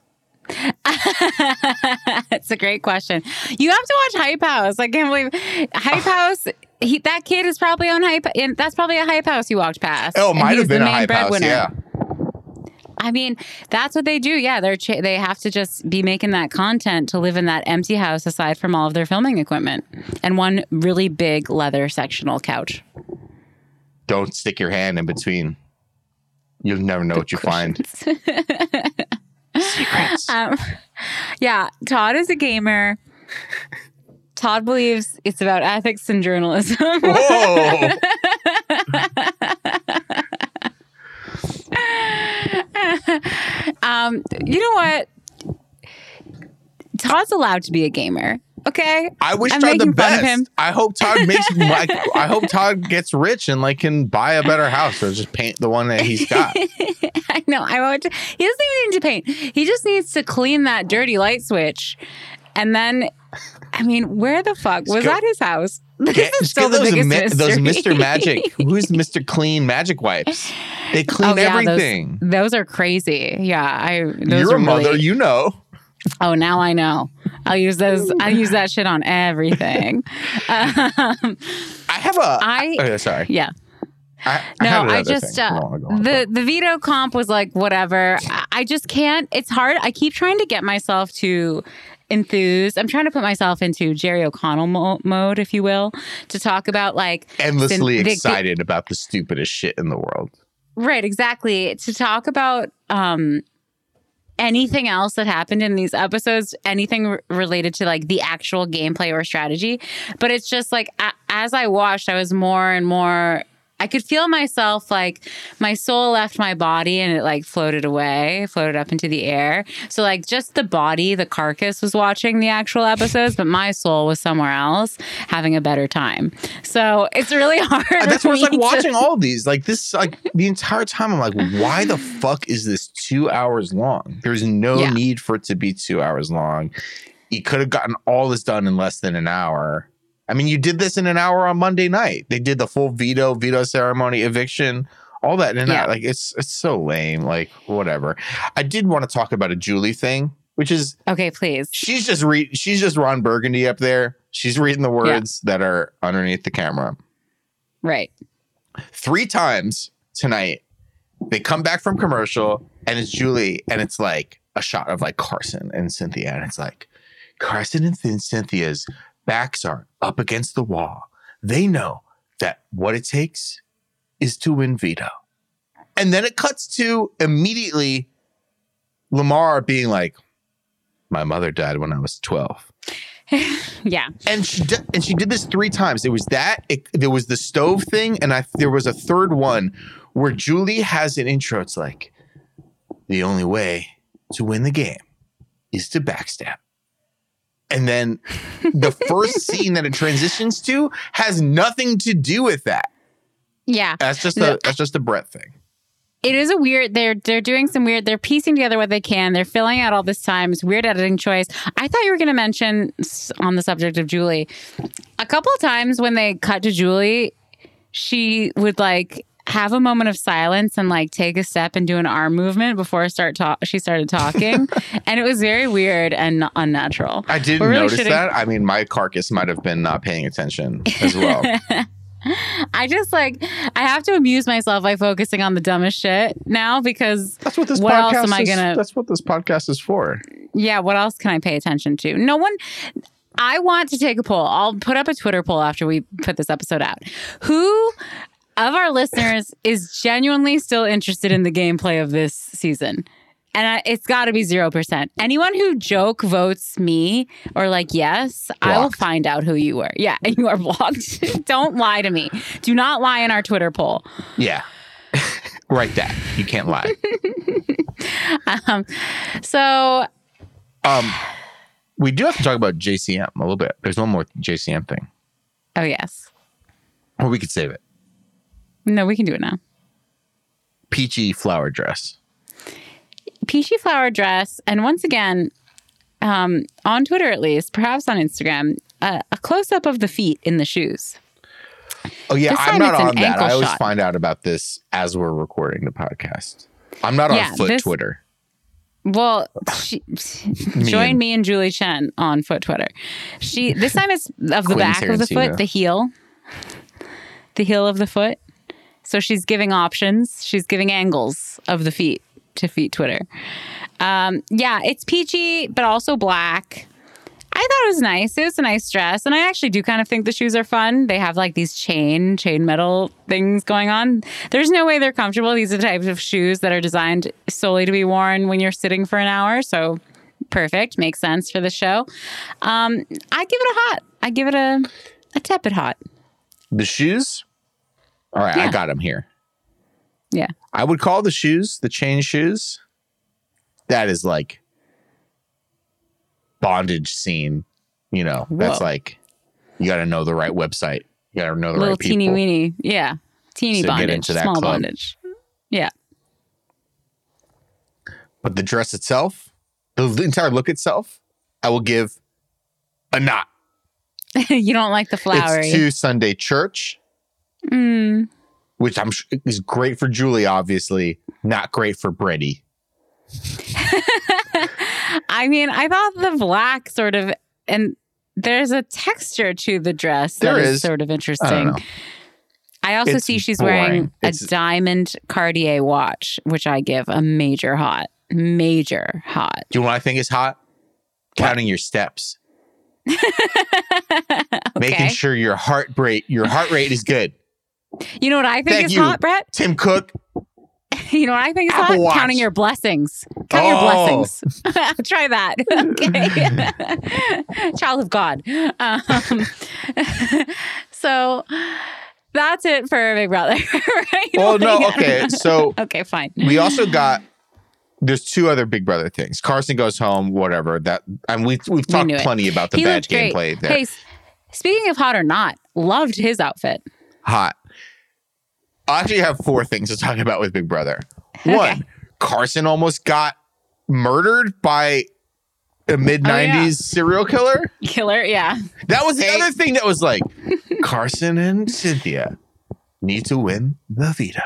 S2: It's a great question. You have to watch Hype House. I can't believe Hype House. He, that kid is probably on Hype, and that's probably a Hype House you walked past.
S1: Oh, might have been
S2: the
S1: a
S2: main
S1: hype house.
S2: breadwinner.
S1: Yeah.
S2: I mean, that's what they do. Yeah, they're cha- they have to just be making that content to live in that empty house aside from all of their filming equipment and one really big leather sectional couch.
S1: Don't stick your hand in between. You'll never know what you find. Secrets.
S2: Um, yeah, Todd is a gamer. Todd believes it's about ethics and journalism.
S1: Whoa.
S2: um, you know what? Todd's allowed to be a gamer. Okay.
S1: I wish
S2: I'm
S1: Todd the best. I hope Todd makes like I hope Todd gets rich and like can buy a better house or just paint the one that he's got.
S2: I know. I want. To, he doesn't even need to paint. He just needs to clean that dirty light switch, and then, I mean, where the fuck was that his house? This
S1: Get,
S2: is still the
S1: those,
S2: biggest
S1: mi- those. Mr. Magic. Who's Mr. Clean Magic Wipes? They oh, clean
S2: Oh, yeah, those-
S1: everything.
S2: Those, are crazy. Yeah, I. Those
S1: You're a mother,
S2: really-
S1: you know.
S2: Oh, now I know. I'll use those. I use that shit on everything. um,
S1: I have a.
S2: I-
S1: oh, sorry.
S2: yeah.
S1: I, I
S2: No, I just uh,
S1: I don't wanna go on,
S2: the the veto comp was like whatever. I, I just can't. It's hard. I keep trying to get myself to enthuse. I'm trying to put myself into Jerry O'Connell mo- mode, if you will, to talk about like
S1: endlessly
S2: the-
S1: excited about the stupidest shit in the world.
S2: right, exactly to talk about um anything else that happened in these episodes, anything r- related to like the actual gameplay or strategy. But it's just like a- as I watched, I was more and more. I could feel myself like my soul left my body and it like floated away, floated up into the air. So like just the body, the carcass was watching the actual episodes, but my soul was somewhere else having a better time. So it's really hard.
S1: That's what it's like
S2: to-
S1: watching all of these. Like this, like the entire time, I'm like, why the fuck is this two hours long? There's no
S2: Yeah.
S1: need for it to be two hours long. You could have gotten all this done in less than an hour. I mean, you did this in an hour on Monday night. They did the full veto, veto ceremony, eviction, all that And an
S2: Yeah.
S1: hour. Like it's it's so lame. Like whatever. I did want to talk about a Julie thing, which is
S2: Okay, please.
S1: she's just read she's just Ron Burgundy up there. She's reading the words that are underneath the camera.
S2: Right.
S1: Three times tonight, they come back from commercial and it's Julie and it's like a shot of like Carson and Cynthia. And it's like Carson and Cynthia's backs are up against the wall. They know that what it takes is to win veto. And then it cuts to immediately Lamar being like, My mother died when I was 12
S2: Yeah.
S1: and she did, and she did this three times. There was that. It, there was the stove thing, and I there was a third one where Julie has an intro. It's like the only way to win the game is to backstab, and then the first scene that it transitions to has nothing to do with that.
S2: Yeah.
S1: That's just
S2: No,
S1: a that's just a Brett thing.
S2: It is a weird. They're they're doing some weird. They're piecing together what they can. They're filling out all this time. It's weird editing choice. I thought you were going to mention on the subject of Julie. A couple of times when they cut to Julie, she would like have a moment of silence and like take a step and do an arm movement before I start talk. She started talking, and it was very weird and unnatural.
S1: I didn't
S2: really
S1: notice
S2: shouldn't-
S1: that. I mean, my carcass might have been not paying attention as well.
S2: I just like I have to amuse myself by focusing on the dumbest shit now because
S1: That's what this
S2: What
S1: podcast
S2: else am I
S1: is.
S2: gonna-
S1: That's what this podcast is for.
S2: yeah, what else can I pay attention to? No one. I want to take a poll. I'll put up a Twitter poll after we put this episode out. Who of our listeners is genuinely still interested in the gameplay of this season? And I, it's got to be 0%. Anyone who joke votes me or like yes, I will find out who you were. Yeah, you are blocked. Don't lie to me. Do not lie in our Twitter poll.
S1: Yeah. Write that. You can't lie.
S2: Um, so
S1: Um, we do have to talk about JCM a little bit. There's one more JCM thing,
S2: oh yes.
S1: or we could save it.
S2: No, we can do it now.
S1: Peachy flower dress.
S2: peachy flower dress, and once again, um, on Twitter at least, perhaps on Instagram, uh, a close up of the feet in the shoes.
S1: Oh yeah, I'm not on that. I always
S2: shot.
S1: find out about this as we're recording the podcast. I'm not
S2: Yeah,
S1: on foot
S2: this-
S1: Twitter.
S2: Well, she, join
S1: and-
S2: me and Julie Chen on Foot Twitter. She this time it's of the back of the foot, the heel, the heel of the foot. So she's giving options. She's giving angles of the feet to feet Twitter. Um, yeah, it's peachy, but also black. I thought it was nice. It was a nice dress, and I actually do kind of think the shoes are fun. They have like these chain, chain metal things going on. There's no way they're comfortable. These are the types of shoes that are designed solely to be worn when you're sitting for an hour. So perfect, makes sense for the show. Um, I give it a hot. I give it a a tepid hot.
S1: The shoes. All right, I got them here.
S2: Yeah.
S1: I would call the shoes the chain shoes. That is like bondage scene. You know, that's like you got to know the right website. You got to know the
S2: little
S1: right people.
S2: teeny weeny, yeah, teeny
S1: So
S2: bondage, small
S1: club.
S2: bondage. Yeah,
S1: But the dress itself, the entire look itself, I will give a not.
S2: you don't like the flowery.
S1: It's to Sunday church,
S2: Mm,
S1: which I'm sure is great for Julie, obviously, not great for Brady.
S2: I mean, I thought the black sort of and there's a texture to the dress
S1: There
S2: that is
S1: is.
S2: sort of interesting.
S1: know.
S2: I, also
S1: It's
S2: see she's
S1: boring.
S2: wearing a
S1: It's-
S2: diamond Cartier watch, which I give a major hot, major hot.
S1: Do you know what I think is hot? Counting your steps, making sure your heart rate your heart rate is good.
S2: You know what I think
S1: Thank
S2: is
S1: you.
S2: hot, Brett?
S1: Tim Cook,
S2: You know what I think is
S1: Apple
S2: hot?
S1: Watch.
S2: Counting your blessings. Count your
S1: Oh.
S2: blessings. Try that. Okay. Child of God. Um, so that's it for Big Brother, right?
S1: well, no, okay. So
S2: okay, fine.
S1: we also got there's two other Big Brother things. Carson goes home, whatever. That and we we've talked
S2: it.
S1: plenty about the
S2: he
S1: bad
S2: looked great.
S1: gameplay there.
S2: Hey, speaking of hot or not, loved his outfit.
S1: Hot. I actually have four things to talk about with Big Brother. One,
S2: Okay.
S1: Carson almost got murdered by a mid '90s serial killer.
S2: Killer, yeah.
S1: That was the
S2: Hey.
S1: other thing that was like Carson and Cynthia need to win the veto.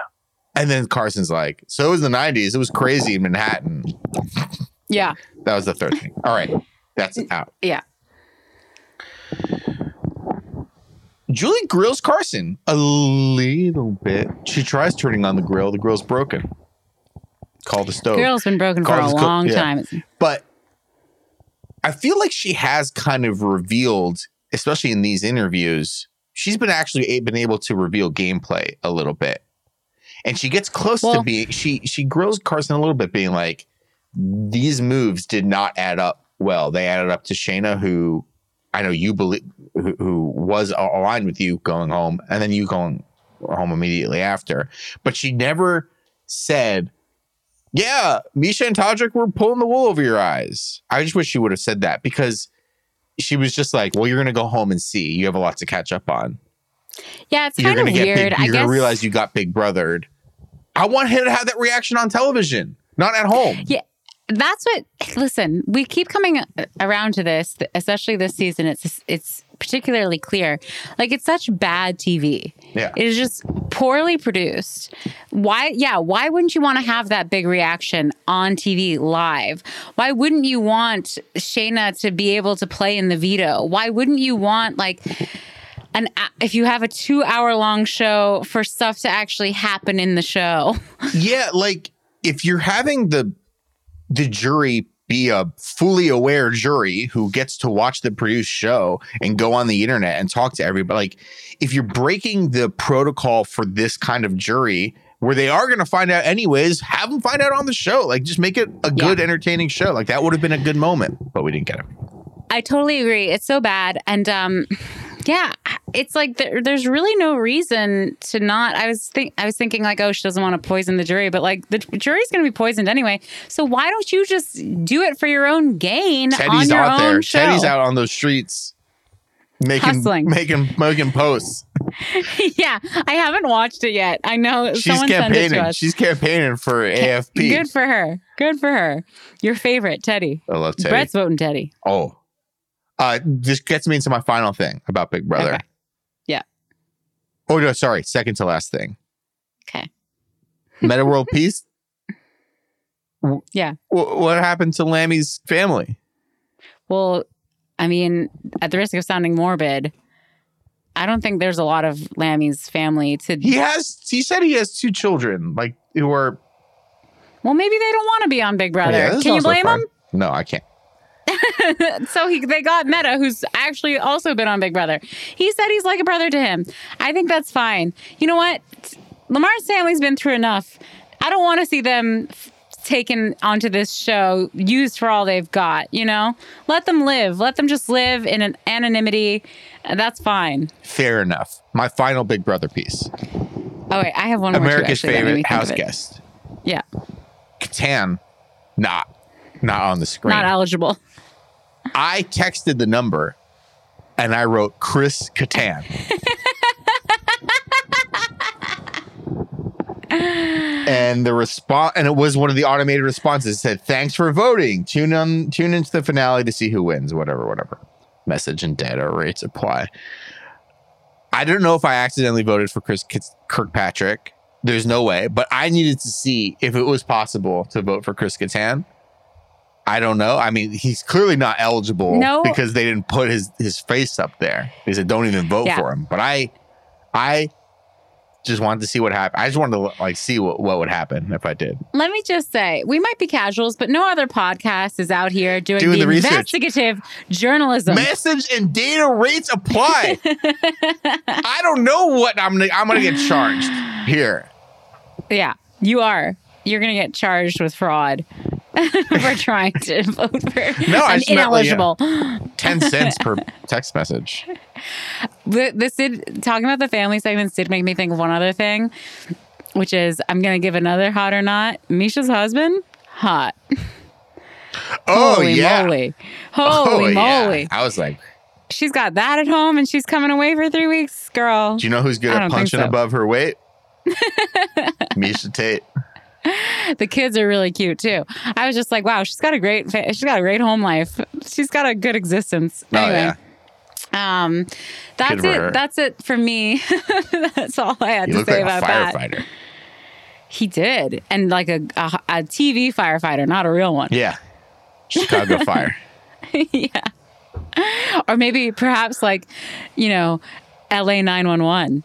S1: And then Carson's like, so it was the 90s. It was crazy in Manhattan.
S2: Yeah.
S1: That was the third thing. All right. That's out.
S2: Yeah.
S1: Julie grills Carson a little bit. She tries turning on the grill. The grill's broken. Call the stove.
S2: Grill's been broken for a long
S1: yeah.
S2: time.
S1: but I feel like she has kind of revealed, especially in these interviews, she's been actually been able to reveal gameplay a little bit, and she gets close to being she she grills Carson a little bit, being like, these moves did not add up well. They added up to Shanna, who I know you believe who, who was aligned with you going home, and then you going home immediately after, but she never said yeah, Miesha and Todrick were pulling the wool over your eyes. I just wish she would have said that because she was just like, well, you're going to go home and see. You have a lot to catch up on.
S2: Yeah, it's kind of
S1: going to get
S2: weird.
S1: big,
S2: I
S1: you're
S2: guess
S1: going to realize you got big brothered. I want him to have that reaction on television, not at home.
S2: Yeah. that's what listen we keep coming around to this especially this season it's it's particularly clear. Like it's such bad tv
S1: Yeah.
S2: it is just poorly produced. Why yeah why wouldn't you want to have that big reaction on tv live? Why wouldn't you want Shanna to be able to play in the veto? Why wouldn't you want like an if you have a two hour long show for stuff to actually happen in the show?
S1: Yeah, like if you're having the the jury be a fully aware jury who gets to watch the produced show and go on the internet and talk to everybody, like if you're breaking the protocol for this kind of jury where they are going to find out anyways, have them find out on the show. Like just make it a good, entertaining show. Like that would have been a good moment, but we didn't get it.
S2: I totally agree. It's so bad. And um yeah, it's like there, there's really no reason to not. I was think I was thinking like, oh, she doesn't want to poison the jury, but like the jury's going to be poisoned anyway. So why don't you just do it for your own gain
S1: Teddy's
S2: your
S1: out there.
S2: show?
S1: Teddy's out on those streets making
S2: Hustling.
S1: making making posts.
S2: yeah, I haven't watched it yet. I know
S1: She's
S2: someone sent it to
S1: campaigning. She's campaigning for AFP.
S2: Good for her. Good for her. Your favorite, Teddy.
S1: I love Teddy.
S2: Brett's voting Teddy.
S1: Oh, uh, this gets me into my final thing about Big Brother.
S2: Okay. Yeah.
S1: Oh no, sorry. Second to last thing.
S2: Okay.
S1: Metta World Peace.
S2: Yeah.
S1: wh- what happened to Lammy's family?
S2: Well, I mean, at the risk of sounding morbid, I don't think there's a lot of Lammy's family to.
S1: He has. He said he has two children, like who are.
S2: Well, maybe they don't want to be on Big Brother.
S1: Yeah,
S2: Can you blame
S1: them? No, I can't.
S2: so he, they got Metta, who's actually also been on Big Brother. He said he's like a brother to him. I think that's fine. You know what? Lamar's family's been through enough. I don't want to see them f- taken onto this show, used for all they've got. You know, let them live. Let them just live in an anonymity. Uh, that's fine.
S1: Fair enough. My final Big Brother piece.
S2: Oh wait, I have one more. too,
S1: America's
S2: made me
S1: favorite house guest,
S2: Yeah,
S1: Kattan. Not, not on the screen.
S2: not eligible.
S1: I texted the number, and I wrote Chris Kattan. and the response, and it was one of the automated responses. It said, "Thanks for voting. Tune on, tune into the finale to see who wins. Whatever, whatever. Message and data rates apply." I don't know if I accidentally voted for Chris Kirkpatrick. There's no way, but I needed to see if it was possible to vote for Chris Kattan. I don't know. I mean, he's clearly not eligible
S2: No.
S1: because they didn't put his his face up there. They said don't even vote
S2: Yeah.
S1: for him. But I, I just wanted to see what happened. I just wanted to like see what, what would happen if I did.
S2: Let me just say, we might be casuals, but no other podcast is out here doing,
S1: Doing
S2: the,
S1: the research.
S2: investigative journalism.
S1: Message and data rates apply. I don't know what I'm gonna I'm gonna get charged here.
S2: yeah, you are. You're going to get charged with fraud for trying to vote for
S1: No, I
S2: an
S1: meant, like, yeah.
S2: ineligible.
S1: Ten cents per text message.
S2: Th- This did talking about the family segments did make me think of one other thing, which is I'm going to give another hot or not. Miesha's husband, hot.
S1: Oh
S2: Holy
S1: yeah.
S2: moly!
S1: Oh,
S2: Holy
S1: yeah.
S2: moly!
S1: I was like,
S2: She's got that at home, and she's coming away for three weeks, girl.
S1: do you know who's good at punching
S2: so.
S1: above her weight? Miesha Tate.
S2: the kids are really cute too. I was just like, wow, she's got a great, fa- she's got a great home life. She's got a good existence.
S1: Oh,
S2: Anyway,
S1: yeah.
S2: um, that's
S1: for her.
S2: it. That's it for me. that's all I had
S1: You
S2: to say
S1: like a
S2: about that.
S1: firefighter.
S2: He did, and like a, a a TV firefighter, not a real one.
S1: Yeah. Chicago Fire.
S2: yeah. Or maybe perhaps like, you know, LA 911.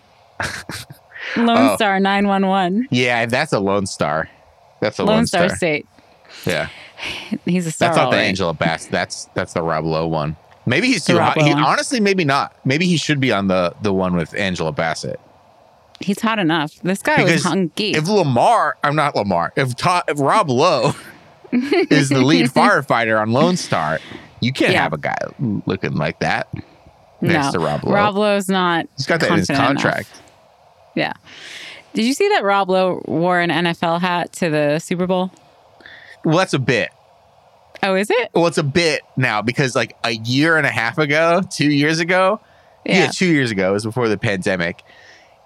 S2: Lone
S1: Oh.
S2: Star 911.
S1: Yeah, that's a Lone Star. That's a
S2: Lone,
S1: Lone,
S2: Star,
S1: Star.
S2: State.
S1: Yeah.
S2: He's a star.
S1: That's not the
S2: right.
S1: Angela Bass. That's that's the Rob Lowe one. Maybe he's too hot. He, honestly, maybe not. Maybe he should be on the the one with Angela Bassett.
S2: He's hot enough. This guy was hunky.
S1: If Lamar, I'm not Lamar. If Todd, if Rob Lowe is the lead firefighter on Lone Star, you can't
S2: Yeah.
S1: have a guy looking like that next
S2: no,
S1: to Rob Lowe.
S2: Rob Lowe's not.
S1: He's got that in his
S2: confident enough.
S1: contract.
S2: Yeah. Did you see that Rob Lowe wore an NFL hat to the Super Bowl?
S1: Well, that's a bit.
S2: Oh, is it?
S1: Well, it's a bit now because like a year and a half ago, two years ago, yeah, two years ago, it was before the pandemic.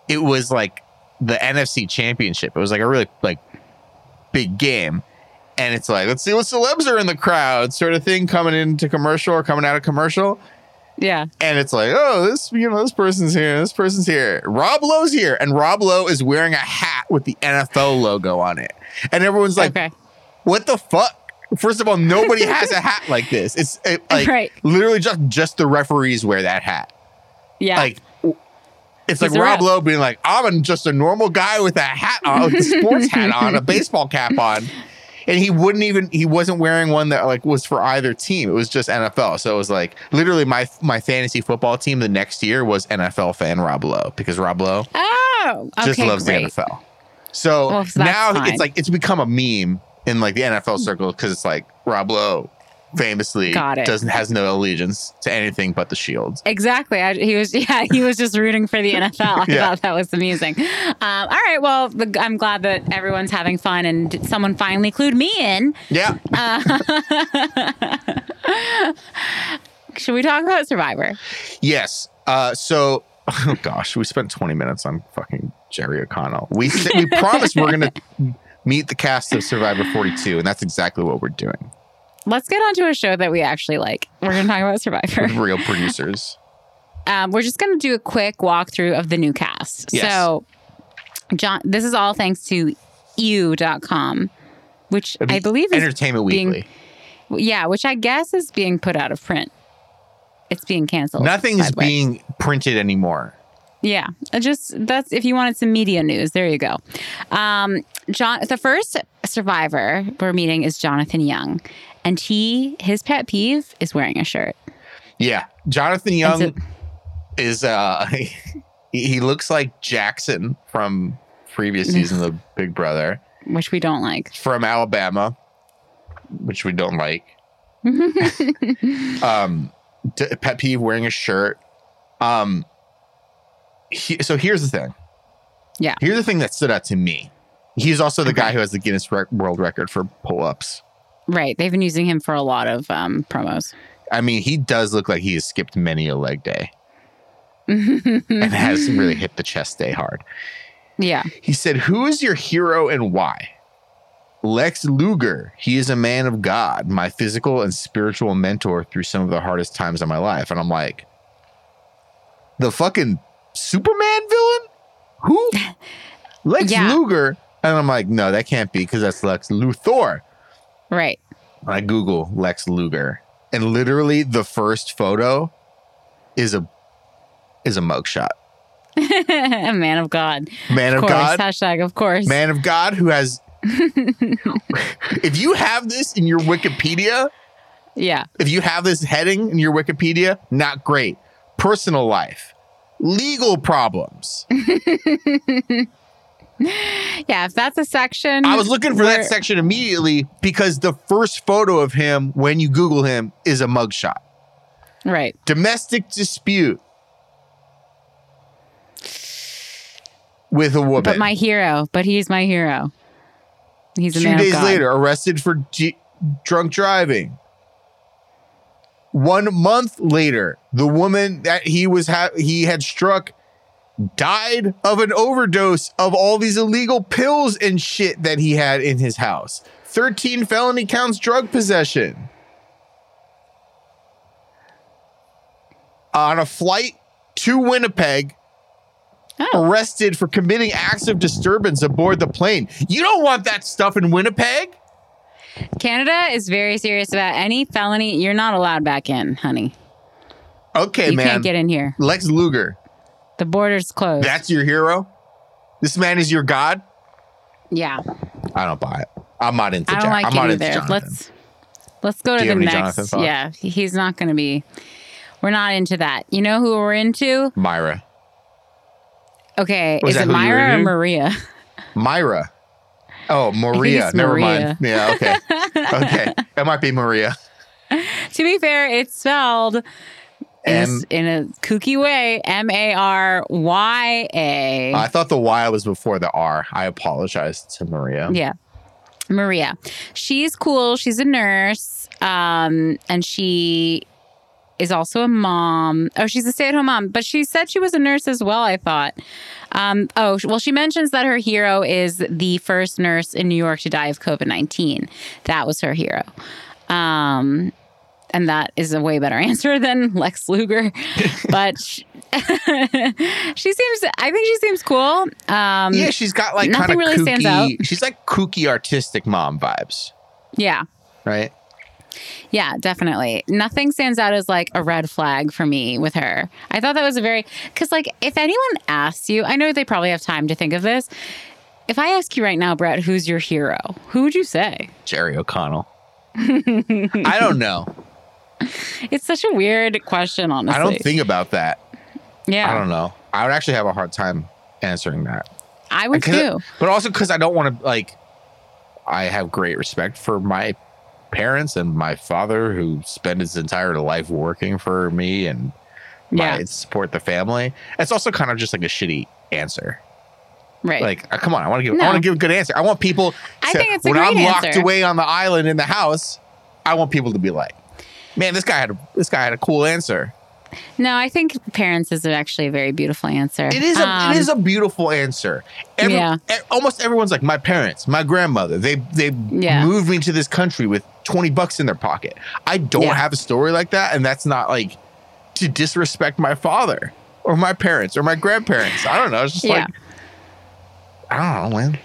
S1: It was like the NFC Championship. It was like a really like big game, and it's like let's see what celebs are in the crowd, sort of thing, coming into commercial or coming out of commercial.
S2: Yeah.
S1: And it's like, oh, this you know, this person's here, this person's here. Rob Lowe's here, and Rob Lowe is wearing a hat with the NFL logo on it, and everyone's like,
S2: okay.
S1: what the fuck? First of all, nobody has a hat like this. It's it, like
S2: Right.
S1: literally just just the referees wear that hat.
S2: Yeah.
S1: Like it's like
S2: He's a
S1: Rob
S2: ref.
S1: Lowe being like, I'm just a normal guy with a hat on, with a sports hat on, a baseball cap on. And he wouldn't even he wasn't wearing one that like was for either team. It was just NFL. So it was like literally my my fantasy football team the next year was NFL fan Rob Lowe because Rob Lowe
S2: oh, okay.
S1: just loves
S2: great.
S1: the NFL. So
S2: Well, so
S1: now
S2: fine.
S1: it's like it's become a meme in like the NFL mm-hmm. circle because it's like Rob Lowe famously
S2: Got it.
S1: doesn't has no allegiance to anything but the Shields.
S2: Exactly. I, he was, yeah, he was just rooting for the NFL. I
S1: Yeah.
S2: thought that was amusing. Um, all right. Well, the, I'm glad that everyone's having fun and someone finally clued me in.
S1: Yeah,
S2: Should we talk about Survivor?
S1: yes. Uh, so oh gosh, we spent 20 minutes on fucking Jerry O'Connell. We we promised we're gonna meet the cast of Survivor 42, and that's exactly what we're doing.
S2: Let's get onto a show that we actually like. We're going to talk about Survivor.
S1: Real producers.
S2: Um, we're just going to do a quick walkthrough of the new cast.
S1: Yes.
S2: So, John, this is all thanks to ew.com, which
S1: be
S2: I believe is
S1: Entertainment
S2: being-
S1: Weekly.
S2: Yeah, which I guess is being put out of print. It's being canceled.
S1: Nothing's
S2: by the way.
S1: being printed anymore.
S2: Yeah, just that's if you wanted some media news. There you go. Um, John, the first survivor we're meeting is Jonathan Young, and he his pet peeve is wearing a shirt.
S1: Yeah, Jonathan Young
S2: so-
S1: is uh he, he looks like Jackson from previous season of Big Brother
S2: which we don't like.
S1: from Alabama, which we don't like. um, d- pet peeve wearing a shirt. Um, he, so here's the thing.
S2: Yeah.
S1: Here's the thing that stood out to me. He's also the
S2: Okay.
S1: guy who has the Guinness World Record for pull ups.
S2: Right, they've been using him for a lot of um, promos.
S1: I mean, he does look like he has skipped many a leg day and has really hit the chest day hard.
S2: yeah,
S1: He said, Who is your hero and why? Lex Luger. He is a man of God, my physical and spiritual mentor through some of the hardest times of my life. And I'm like, The fucking Superman villain? Who? Lex
S2: Yeah.
S1: Luger. And I'm like, No, that can't be because that's Lex Luthor.
S2: Right.
S1: I Google Lex Luger. And literally the first photo is a is a mugshot.
S2: a man of God.
S1: Man
S2: Of
S1: of. God.
S2: Hashtag of course.
S1: man of God who has. if you have this in your Wikipedia,
S2: Yeah.
S1: if you have this heading in your Wikipedia, not great. Personal life, legal problems.
S2: Yeah. If that's a section.
S1: I was looking for that section immediately because the first photo of him when you Google him is a mugshot.
S2: Right.
S1: Domestic dispute with a woman.
S2: But my hero. But he's my hero. He's a
S1: Two days later, arrested for d- drunk driving. One month later, the woman that he was ha- he had struck died of an overdose of all these illegal pills and shit that he had in his house. 13 felony counts drug possession. On a flight to Winnipeg,
S2: Oh,
S1: arrested for committing acts of disturbance aboard the plane. You don't want that stuff in Winnipeg?
S2: Canada is very serious about any felony. You're not allowed back in, honey.
S1: Okay,
S2: you
S1: man.
S2: You can't get in here.
S1: Lex Luger,
S2: The border's closed.
S1: that's your hero? This man is your god?
S2: yeah,
S1: I don't buy it. I'm not into
S2: I don't
S1: Jack.
S2: like
S1: I'm not into
S2: either.
S1: Jonathan.
S2: Let's let's go
S1: Do
S2: to the next. Yeah, he's not going to be. We're not into that. You know who we're into?
S1: Myra.
S2: Okay,
S1: Was
S2: is it
S1: who you were
S2: Myra or? Maria?
S1: Myra. Oh, Maria. Never
S2: Maria.
S1: mind. Yeah, okay. okay. It might be Maria.
S2: to be fair, it's spelled in, a,
S1: M-
S2: in a kooky way. M A R Y A.
S1: I thought the Y was before the R. I apologize to Maria.
S2: Yeah. Maria. She's cool. She's a nurse. Um, and she is also a mom. Oh, she's a stay at home mom, but she said she was a nurse as well, I thought. Um, oh, well, she mentions that her hero is the first nurse in New York to die of COVID 19. That was her hero. Um, and that is a way better answer than Lex Luger. but she, she seems, I think she seems cool. Um,
S1: Yeah, she's got like
S2: Nothing really
S1: kooky.
S2: stands out.
S1: She's like kooky artistic mom vibes,
S2: yeah.
S1: right?
S2: Yeah, definitely. Nothing stands out as like a red flag for me with her. I thought that was a very because like if anyone asks you, I know they probably have time to think of this. If I ask you right now, Brett, who's your hero? Who would you say?
S1: Jerry O'Connell. I don't know.
S2: It's such a weird question, honestly.
S1: I don't think about that.
S2: Yeah,
S1: I don't know. I would actually have a hard time answering that.
S2: I would too.
S1: But also because I don't want to like. I have great respect for my parents and my father, who spent his entire life working for me and my,
S2: Yeah.
S1: support the family. It's also kind of just like a shitty answer.
S2: Right.
S1: Like, uh, come on, I want to give. I want to give a good answer. I want people.
S2: I think it's a
S1: when I'm locked
S2: answer.
S1: away on the island in the house. I want people to be like, "Man, this guy had a, this guy had a cool answer."
S2: no, I think parents is actually a very beautiful answer.
S1: It is a
S2: Um,
S1: it is a beautiful answer. Every,
S2: Yeah.
S1: almost everyone's like my parents, my grandmother. They they
S2: Yeah.
S1: moved me to this country with twenty bucks in their pocket. I don't
S2: Yeah.
S1: have a story like that, and that's not like to disrespect my father or my parents or my grandparents. I don't know. It's just
S2: Yeah.
S1: like I don't know, man.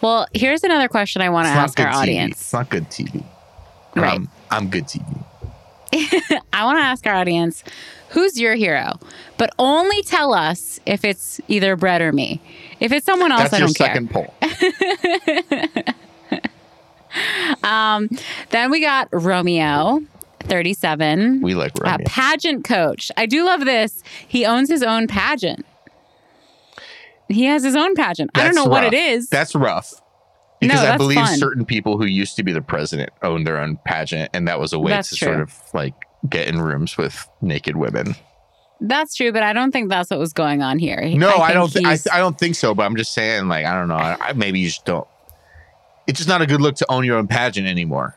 S2: Well, here's another question I want to ask our
S1: TV.
S2: audience.
S1: It's not good TV.
S2: Right.
S1: I'm, I'm good TV.
S2: I want to ask our audience, who's your hero? But only tell us if it's either Brett or me. If it's someone else,
S1: That's
S2: I
S1: your
S2: don't care.
S1: second poll.
S2: Um, then we got Romeo, 37,
S1: We like
S2: a
S1: Romeo.
S2: pageant coach. I do love this. He owns his own pageant. He has his own pageant. I don't
S1: That's
S2: know what it is.
S1: That's rough.
S2: No,
S1: Because I believe
S2: fun.
S1: certain people who used to be the president owned their own pageant, and that was a way
S2: That's
S1: to
S2: true.
S1: sort of like get in rooms with naked women.
S2: That's true, but I don't think that's what was going on here.
S1: No, I,
S2: think
S1: don't. Th- I, I don't think so. But I'm just saying, like, I don't know. I, I- maybe you just don't. It's just not a good look to own your own pageant anymore.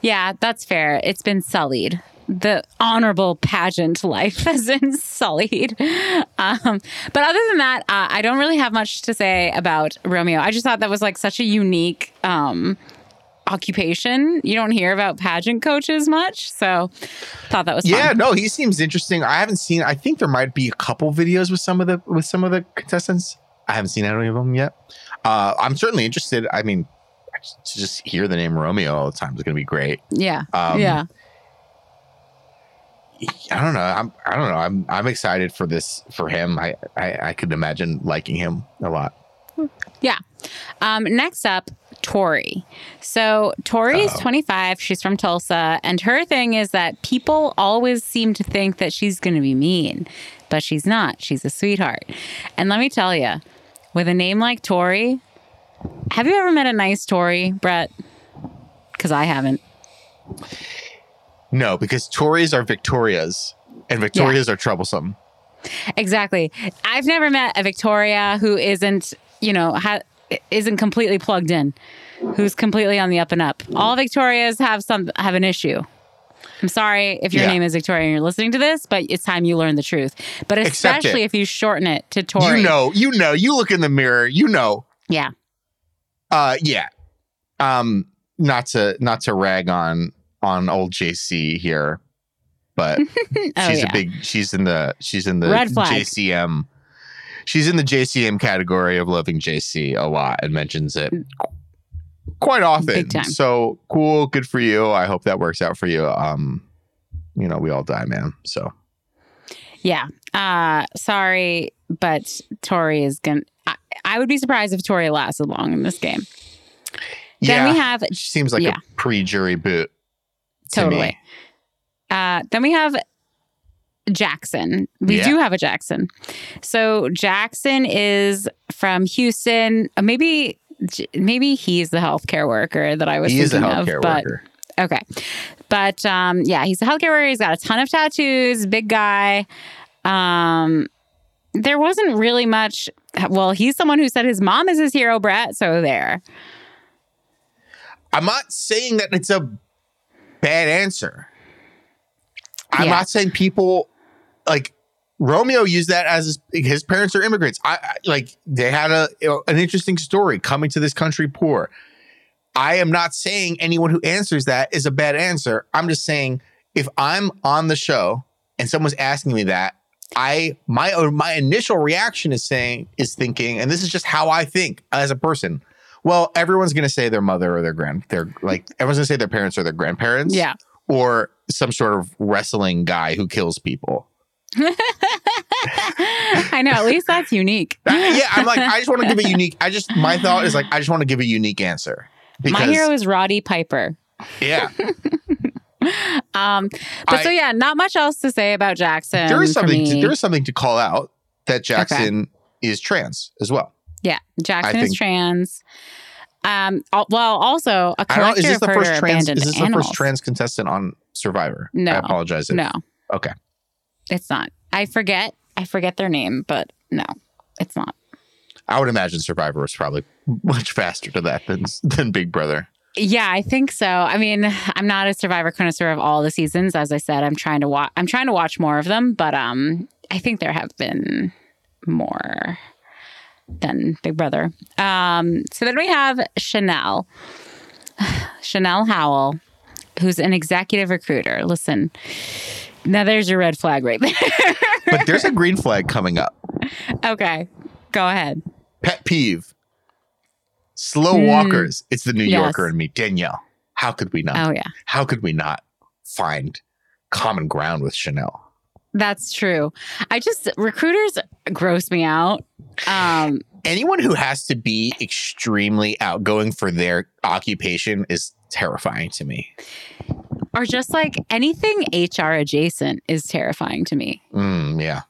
S2: Yeah, that's fair. It's been sullied. The honorable pageant life has been sullied. Um, but other than that, uh, I don't really have much to say about Romeo. I just thought that was like such a unique um, occupation. You don't hear about pageant coaches much, so thought that was fun.
S1: Yeah, no, he seems interesting. I haven't seen. I think there might be a couple videos with some of the with some of the contestants. I haven't seen any of them yet. Uh, I'm certainly interested. I mean, to just hear the name Romeo all the time is going to be great.
S2: yeah,
S1: Um,
S2: yeah.
S1: I don't know. I'm. I don't know. I'm. I'm excited for this for him. I. I, I could imagine liking him a lot.
S2: Yeah. Um, next up, Tori. So Tori is
S1: Uh-oh.
S2: 25. She's from Tulsa. And her thing is that people always seem to think that she's going to be mean, but she's not. She's a sweetheart. And let me tell you, with a name like Tori, have you ever met a nice Tori, Brett? Because I haven't.
S1: No, because Tories are Victorias, and Victorias are troublesome.
S2: Exactly. I've never met a Victoria who isn't, you know, ha- isn't completely plugged in, who's completely on the up and up. All Victorias have some have an issue. I'm sorry if your
S1: Yeah.
S2: name is Victoria and you're listening to this, but it's time you learn the truth. But especially if you shorten it to Tory.
S1: You know, you know, you look in the mirror, you know.
S2: Yeah.
S1: Uh yeah. Um not to not to rag on on old JC here, but
S2: Oh,
S1: she's
S2: yeah.
S1: a big she's in the she's in the
S2: Red flag.
S1: JCM. She's in the JCM category of loving JC a lot and mentions it quite often. So cool, good for you. I hope that works out for you. Um, you know, we all die, man. So
S2: Yeah. Uh sorry, but Tori is gonna I, I would be surprised if Tori lasted long in this game.
S1: yeah,
S2: Then we have
S1: she seems like
S2: yeah.
S1: a pre-jury boot. To
S2: Totally.
S1: me.
S2: Uh, then we have Jackson. We
S1: Yeah.
S2: do have a Jackson. So Jackson is from Houston. Uh, Maybe maybe he's the healthcare worker that I was
S1: He is a
S2: thinking of.
S1: healthcare
S2: But
S1: worker.
S2: okay, but um, yeah, he's a healthcare worker. He's got a ton of tattoos. Big guy. Um, there wasn't really much. Well, he's someone who said his mom is his hero, Brett. So there.
S1: I'm not saying that it's a bad answer. I'm not saying people like Romeo used that as his, his parents are immigrants. I, I like they had a an interesting story coming to this country poor. I am not saying anyone who answers that is a bad answer. I'm just saying if I'm on the show and someone's asking me that, I my my initial reaction is saying is thinking, and this is just how I think as a person. Well, everyone's gonna say their mother or their grand, their like everyone's gonna say their parents or their grandparents,
S2: Yeah.
S1: or some sort of wrestling guy who kills people.
S2: I know. At least that's unique.
S1: Yeah, I'm like, I just want to give a unique. I just my thought is like, I just want to give a unique answer because
S2: My hero is Roddy Piper.
S1: yeah,
S2: Um, but
S1: I-
S2: so yeah, not much else to say about Jackson.
S1: there is something.
S2: me.
S1: there is something to call out that Jackson is trans as well.
S2: yeah, Jackson
S1: I
S2: is
S1: think-
S2: trans. Um, well, also a collector
S1: Is this the first trans? Is this the
S2: animals.
S1: first trans contestant on Survivor?
S2: No.
S1: I apologize. If,
S2: No,
S1: Okay.
S2: it's not. I forget. I forget their name, but no, it's not.
S1: I would imagine Survivor was probably much faster to that than than Big Brother.
S2: Yeah, I think so. I mean, I'm not a Survivor connoisseur of all the seasons. As I said, I'm trying to watch. I'm trying to watch more of them, but um, I think there have been more than Big Brother. Um, so then we have Chanel, Chanel Howell, who's an executive recruiter. Listen, now there's your red flag right there.
S1: But there's a green flag coming up.
S2: okay, go ahead.
S1: Pet peeve. Slow
S2: Mm.
S1: walkers. It's the New
S2: Yes.
S1: Yorker and me, Danielle. How could we not?
S2: Oh yeah,
S1: How could we not find common ground with Chanel?
S2: That's true. I just recruiters gross me out. Um,
S1: Anyone who has to be extremely outgoing for their occupation is terrifying to me.
S2: or just like anything HR adjacent is terrifying to me.
S1: Mm, yeah.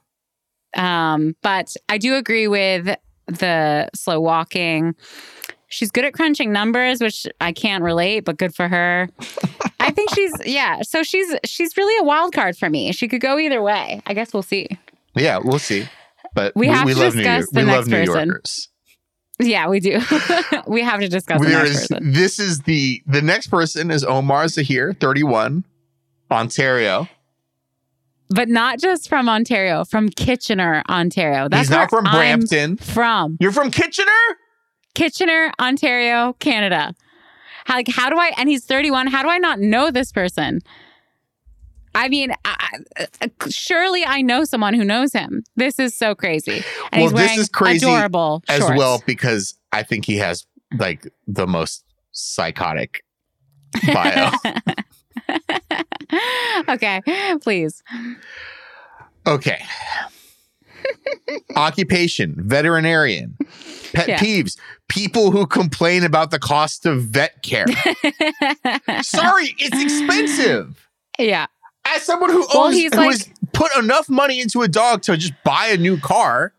S2: Um, but I do agree with the slow walking. She's good at crunching numbers, which I can't relate, but good for her. I think she's yeah. So she's she's really a wild card for me. She could go either way. I guess we'll see.
S1: Yeah, we'll see. But
S2: We have to
S1: love New
S2: discuss
S1: York.
S2: the
S1: we
S2: next
S1: love New
S2: person.
S1: Yorkers.
S2: Yeah, we do. we have to discuss the
S1: There
S2: next
S1: is-
S2: person.
S1: this is the the next person is Omar Zaheer, 31, Ontario.
S2: But not just from Ontario, from Kitchener, Ontario. That's
S1: He's not from
S2: I'm
S1: Brampton.
S2: from
S1: You're from Kitchener?
S2: Kitchener, Ontario, Canada. How, like, how do I? And he's 31. How do I not know this person? I mean, I, surely I know someone who knows him. This is so crazy. And
S1: Well,
S2: he's
S1: this is crazy
S2: adorable
S1: As
S2: shorts.
S1: well, because I think he has like the most psychotic bio.
S2: okay, please.
S1: okay. Occupation, veterinarian. Pet
S2: Yeah.
S1: peeves, people who complain about the cost of vet care. Sorry, it's expensive.
S2: yeah.
S1: As someone who
S2: Well,
S1: owns, who
S2: like-
S1: has put enough money into a dog to just buy a new car,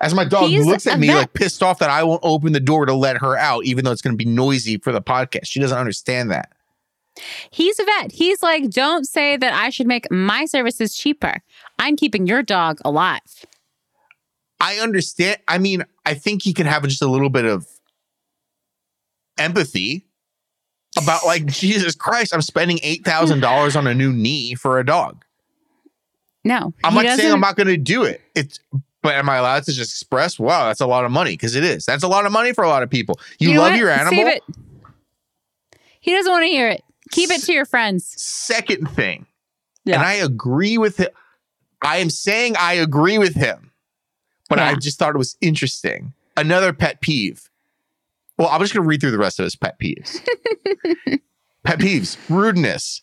S1: as my dog looks at me
S2: vet.
S1: like pissed off that I won't open the door to let her out, even though it's going to be noisy for the podcast. She doesn't understand that.
S2: He's a vet. He's like, don't say that I should make my services cheaper. I'm keeping your dog alive.
S1: I understand. I mean, I think he can have just a little bit of empathy about like Jesus Christ, I'm spending eight thousand dollars on a new knee for a dog.
S2: No,
S1: I'm not saying I'm not going to do it. It's but am I allowed to just express? Wow, that's a lot of money because it is. That's a lot of money for a lot of people. You,
S2: know
S1: love your animal.
S2: He doesn't want to hear it. Keep it to your friends.
S1: Second thing,
S2: Yeah.
S1: and I agree with him. I am saying I agree with him, but I just thought it was interesting. Another pet peeve. Well, I'm just going to read through the rest of his pet peeves. pet peeves: rudeness,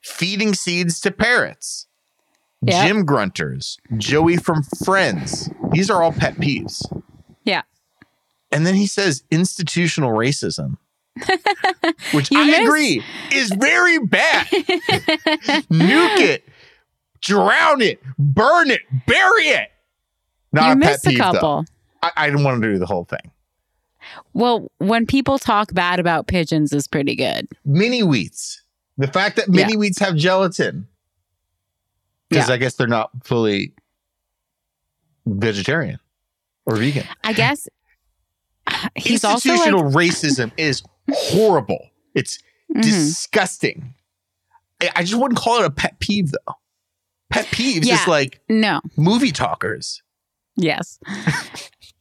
S1: feeding seeds to parrots,
S2: Yeah.
S1: gym grunters, Joey from Friends. These are all pet peeves.
S2: Yeah.
S1: And then he says institutional racism, which
S2: You
S1: I
S2: missed-
S1: agree is very bad. Nuke it, drown it, burn it, bury it. Not
S2: you
S1: a
S2: missed a
S1: peeve, though.
S2: couple.
S1: I, I didn't want to do the whole thing.
S2: Well, when people talk bad about pigeons is pretty good.
S1: Mini wheats. The fact that mini wheats have gelatin. Because
S2: Yeah.
S1: I guess they're not fully vegetarian or vegan.
S2: I guess he's also like
S1: Institutional racism is horrible. It's
S2: Mhm.
S1: disgusting. I- just wouldn't call it a pet peeve though. Pet peeves
S2: Yeah.
S1: is like
S2: no.
S1: movie talkers.
S2: Yes.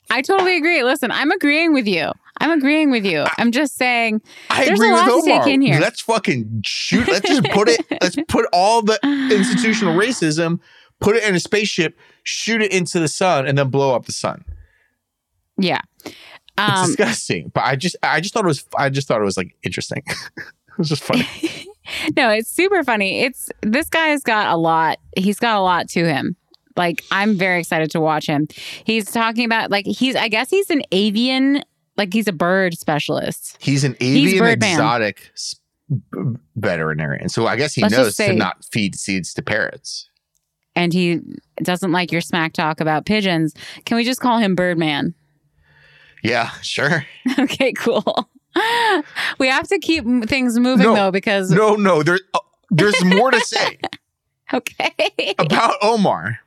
S2: I totally agree. Listen, I'm agreeing with you. I'm agreeing with you. I'm just saying
S1: I
S2: There's
S1: agree
S2: a lot
S1: with
S2: to take in here.
S1: Let's fucking shoot. Let's just put it. let's put all the institutional racism, put it in a spaceship, shoot it into the sun, and then blow up the sun.
S2: Yeah.
S1: It's
S2: Um,
S1: disgusting. But I just, I just thought it was, I just thought it was like interesting. it was just funny.
S2: no, it's super funny. It's this guy's got a lot. He's got a lot to him. Like I'm very excited to watch him. He's talking about like he's I guess he's an avian like he's a bird specialist.
S1: He's an avian
S2: Birdman.
S1: exotic veterinarian, so I guess he
S2: Let's
S1: knows
S2: say-
S1: to not feed seeds to parrots.
S2: And he doesn't like your smack talk about pigeons. Can we just call him Birdman?
S1: Yeah, sure.
S2: okay, cool. We have to keep things moving
S1: No.
S2: though because
S1: No, no, there, uh, there's more to say
S2: okay.
S1: about Omar.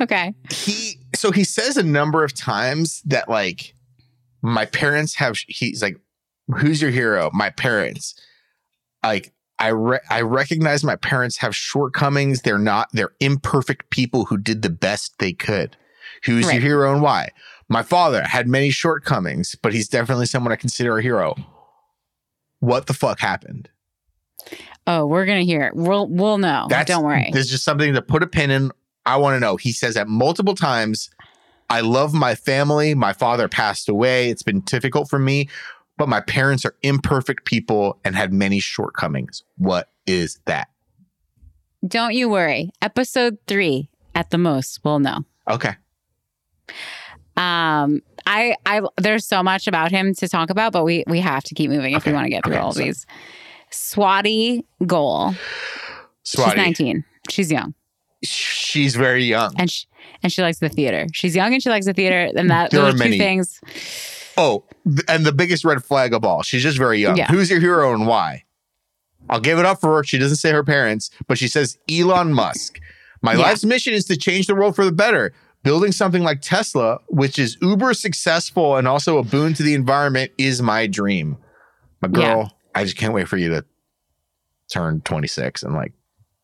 S2: okay.
S1: he so he says a number of times that like my parents have he's like who's your hero my parents like i re- i recognize my parents have shortcomings they're not they're imperfect people who did the best they could who's your hero and why my father had many shortcomings but he's definitely someone i consider a hero what the fuck happened
S2: Oh, we're gonna hear it. We'll we'll know.
S1: That's
S2: Don't worry.
S1: There's just something to put a pin in. I want to know. He says that multiple times. I love my family. My father passed away. It's been difficult for me, but my parents are imperfect people and had many shortcomings. What is that?
S2: Don't you worry. Episode three at the most, we'll know.
S1: Okay.
S2: Um, I, I, there's so much about him to talk about, but we, we have to keep moving if we want to get through
S1: Okay,
S2: all
S1: so-
S2: these. Swati Goel. She's 19. She's young,
S1: She's very young.
S2: and she, and she likes the theater. She's young and she likes the theater, and that
S1: There
S2: those
S1: are
S2: two
S1: many.
S2: things.
S1: Oh, and the biggest red flag of all. She's just very young.
S2: Yeah.
S1: Who's your hero and why? I'll give it up for her. She doesn't say her parents, but she says Elon Musk. My
S2: Yeah.
S1: life's mission is to change the world for the better. Building something like Tesla, which is uber successful and also a boon to the environment, is my dream. My girl, I just can't wait for you to turn 26 and like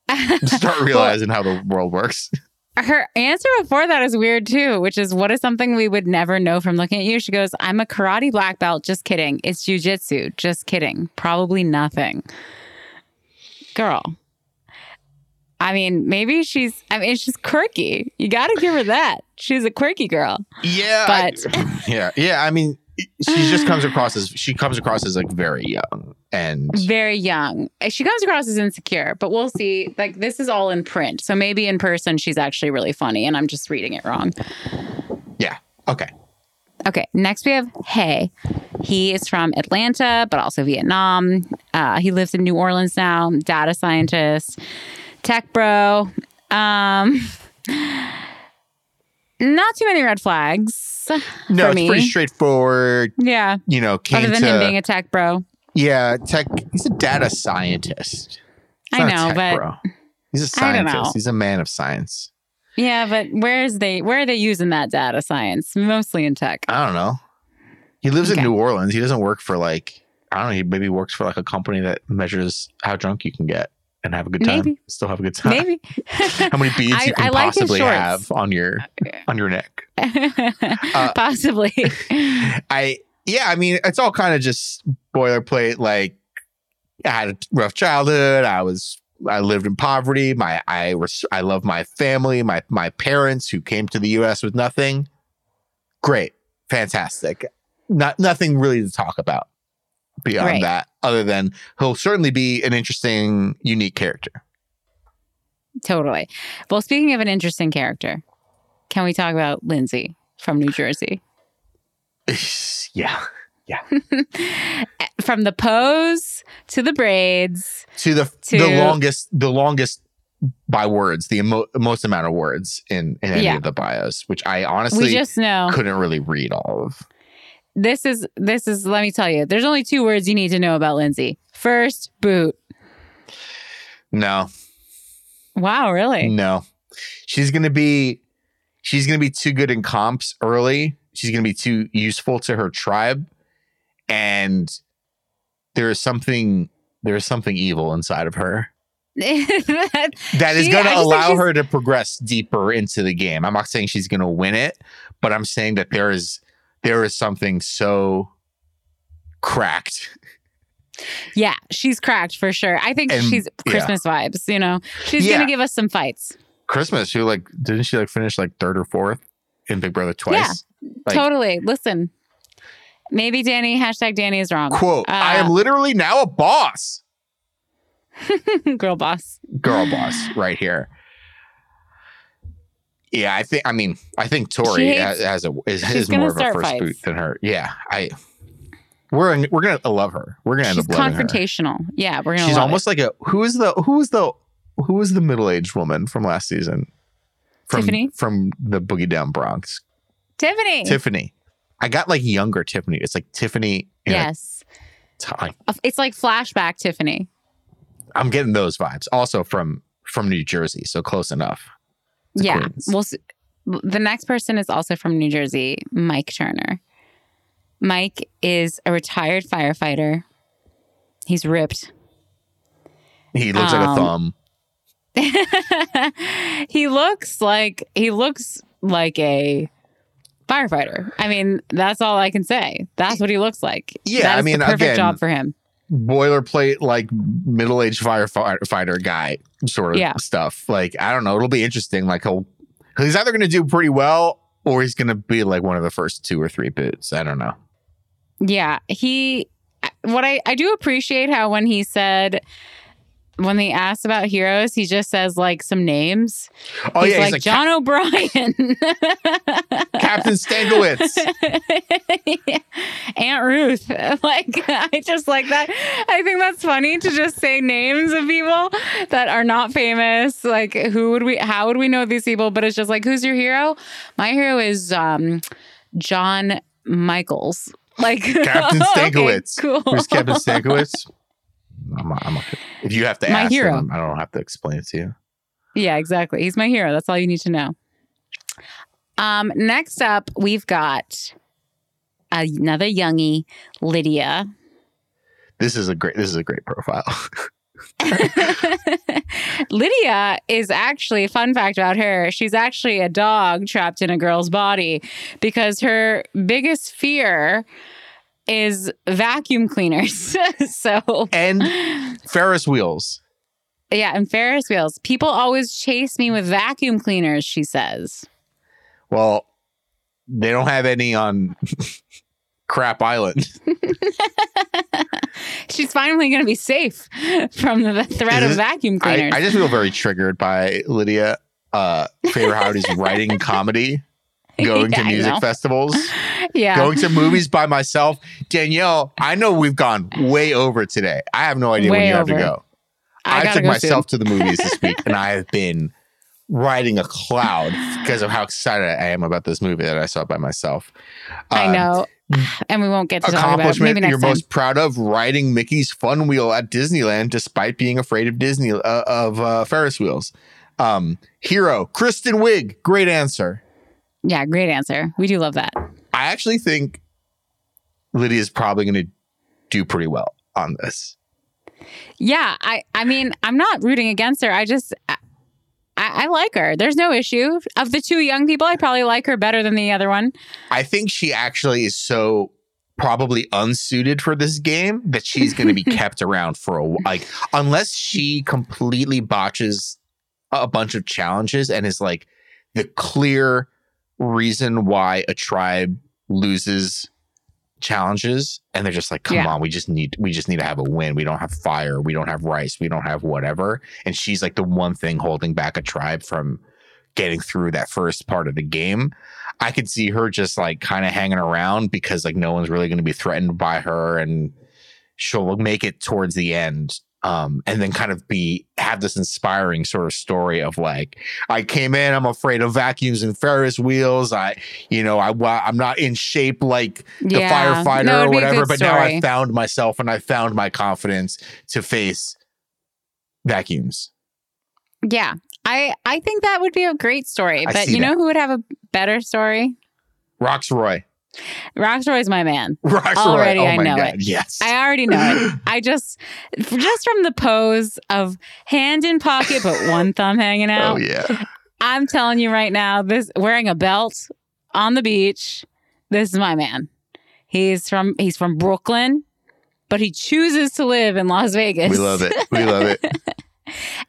S1: start
S2: Well,
S1: realizing how the world works.
S2: her answer before that is weird too, which is what is something we would never know from looking at you? She goes, I'm a karate black belt. Just kidding. It's jujitsu. Just kidding. Probably nothing. Girl. I mean, maybe she's, I mean, she's quirky. You got to give her that. She's a quirky girl.
S1: Yeah, I-
S2: But-
S1: yeah, yeah. I mean, she just comes across as she comes across as like very young and
S2: Very young. She comes across as insecure, but we'll see. Like, this is all in print. So maybe in person, she's actually really funny, and I'm just reading it wrong.
S1: yeah. Okay.
S2: Okay, next we have Hai. He is from Atlanta, but also Vietnam. Uh, he lives in New Orleans now, data scientist, tech bro. Um, not too many red flags.
S1: No,
S2: for
S1: it's
S2: me.
S1: pretty straightforward.
S2: Yeah,
S1: You know, came
S2: other than
S1: to
S2: him being a tech bro.
S1: yeah, tech. He's a data scientist. He's
S2: I know, but
S1: bro. he's a scientist. He's a man of science.
S2: yeah, but where's they where are they using that data science? Mostly in tech.
S1: I don't know. He lives
S2: Okay.
S1: in New Orleans. He doesn't work for like I don't know. He maybe works for like a company that measures how drunk you can get and have a good time.
S2: Maybe.
S1: Still have a good time.
S2: Maybe.
S1: How many beads
S2: I-
S1: you can
S2: I like
S1: possibly have on your uh, on your neck.
S2: Uh, possibly.
S1: I yeah, I mean it's all kind of just boilerplate. Like I had a rough childhood. I was I lived in poverty. My I was I love my family, my my parents who came to the U.S. with nothing. Great, fantastic. Not nothing really to talk about beyond
S2: Right.
S1: that, other than he'll certainly be an interesting, unique character.
S2: Totally. Well, speaking of an interesting character, can we talk about Lindsay from New Jersey?
S1: yeah. Yeah.
S2: from the pose to the braids.
S1: To the
S2: To-
S1: the longest the longest by words, the emo- most amount of words in in any
S2: Yeah.
S1: of the bios, which I honestly
S2: we just know
S1: couldn't really read all of.
S2: This is this is let me tell you, there's only two words you need to know about Lindsay. First, boot.
S1: No,
S2: Wow, really?
S1: no, she's gonna be she's gonna be too good in comps early. She's gonna be too useful to her tribe, and there is something there is something evil inside of her
S2: That-
S1: that is going to allow her to progress deeper into the game. I'm not saying she's going to win it, but I'm saying that there is there is something so cracked.
S2: yeah, she's cracked for sure. I think
S1: And-
S2: she's
S1: yeah.
S2: Christmas vibes, you know. She's
S1: Yeah.
S2: gonna give us some fights.
S1: Christmas, she like didn't she like finish like third or fourth in Big Brother twice? Like-
S2: totally. Listen. Maybe Danny, hashtag Danny is wrong.
S1: Quote, I
S2: Uh,
S1: am literally now a boss.
S2: Girl boss.
S1: Girl boss right here. Yeah, I think I mean I think Tori
S2: hates-
S1: has, a is, is more of a first
S2: fights.
S1: boot than her. Yeah, I we're we're gonna love her. We're gonna end
S2: She's
S1: up loving her.
S2: confrontational. Yeah, we're gonna
S1: She's almost like a who is the who is the who is the middle aged woman from last season? From,
S2: Tiffany?
S1: from the Boogie Down Bronx.
S2: Tiffany.
S1: Tiffany. I got like younger Tiffany. It's like Tiffany.
S2: yes.
S1: time.
S2: It's like flashback Tiffany.
S1: I'm getting those vibes. Also from from New Jersey, so close enough. To
S2: yeah.
S1: Queens.
S2: Well, the next person is also from New Jersey, Mike Turner. Mike is a retired firefighter. He's ripped.
S1: He looks like a
S2: Um,
S1: thumb.
S2: he looks like he looks like a firefighter. I mean, that's all I can say. That's what he looks like.
S1: Yeah, I mean,
S2: the perfect
S1: again,
S2: job for him.
S1: Boilerplate like middle aged firefighter guy sort of
S2: Yeah.
S1: stuff. Like I don't know. It'll be interesting. Like he'll he's either going to do pretty well or he's going to be like one of the first two or three boots. I don't know.
S2: Yeah, he. What I I do appreciate how when he said when they asked about heroes, he just says like some names.
S1: Oh
S2: he's
S1: yeah,
S2: like,
S1: he's like
S2: John O'Brien,
S1: Captain Stankowitz.
S2: Aunt Ruth. Like I just like that. I think that's funny to just say names of people that are not famous. Like who would we? How would we know these people? But it's just like who's your hero? My hero is um, John Michaels. Like
S1: Captain
S2: okay,
S1: Stankowitz.
S2: cool.
S1: Who's Captain Stankowitz? I'm, I'm, if you have to
S2: My
S1: ask
S2: hero.
S1: him, I don't have to explain it to you.
S2: Yeah, exactly. He's my hero. That's all you need to know. Um, next up, we've got another youngie, Lydia.
S1: This is a great. This is a great profile.
S2: Lydia is actually, fun fact about her, she's actually a dog trapped in a girl's body because her biggest fear is vacuum cleaners. so,
S1: and Ferris wheels.
S2: yeah, and Ferris wheels. People always chase me with vacuum cleaners, she says.
S1: Well, they don't have any on Crap Island.
S2: She's finally going to be safe from the threat
S1: Is
S2: of
S1: this-
S2: vacuum
S1: I,
S2: cleaners.
S1: I just feel very triggered by Lydia uh Favorite Howdy's writing comedy, going
S2: Yeah,
S1: to music festivals,
S2: yeah.
S1: going to movies by myself. Danielle, I know we've gone way over today. I have no idea when
S2: Way
S1: you have to go.
S2: I,
S1: I, took
S2: go
S1: myself to the movies this week and I have been riding a cloud because of how excited I am about this movie that I saw by myself.
S2: soon. I
S1: Um,
S2: know. And we won't get to talk about it.
S1: accomplishment
S2: Maybe next
S1: you're
S2: time.
S1: most proud of riding Mickey's Fun Wheel at Disneyland despite being afraid of Disney uh, of uh, Ferris wheels. Um, hero Kristen Wiig, great answer.
S2: Yeah, great answer. We do love that.
S1: I actually think Lydia's probably going to do pretty well on this.
S2: Yeah, I I mean, I'm not rooting against her. I just I, I like her. There's no issue. Of the two young people, I probably like her better than the other one.
S1: I think she actually is so probably unsuited for this game that she's going to be kept around for a while. like unless she completely botches a bunch of challenges and is like the clear reason why a tribe loses challenges and they're just like come
S2: Yeah.
S1: on we just need we just need to have a win. We don't have fire. We don't have rice. We don't have whatever. And she's like the one thing holding back a tribe from getting through that first part of the game. I could see her just like kind of hanging around because like no one's really going to be threatened by her and she'll make it towards the end um and then kind of be have this inspiring sort of story of like i came in i'm afraid of vacuums and ferris wheels i you know I I'm not in shape like the
S2: Yeah.
S1: firefighter
S2: No,
S1: or
S2: it'd be a
S1: whatever but now i found myself and i found my confidence to face vacuums
S2: Yeah. I I think that would be a great story. But you know
S1: that.
S2: who would have a better story?
S1: rocksroy
S2: Rocksroy's my man.
S1: rocksroy
S2: Already
S1: oh
S2: I know
S1: god
S2: it.
S1: yes
S2: I already know it. I just just from the pose of hand in pocket but one thumb hanging
S1: oh,
S2: out.
S1: oh yeah
S2: I'm telling you right now, this wearing a belt on the beach. This is my man. He's from he's from Brooklyn, but he chooses to live in Las Vegas.
S1: we love it we love it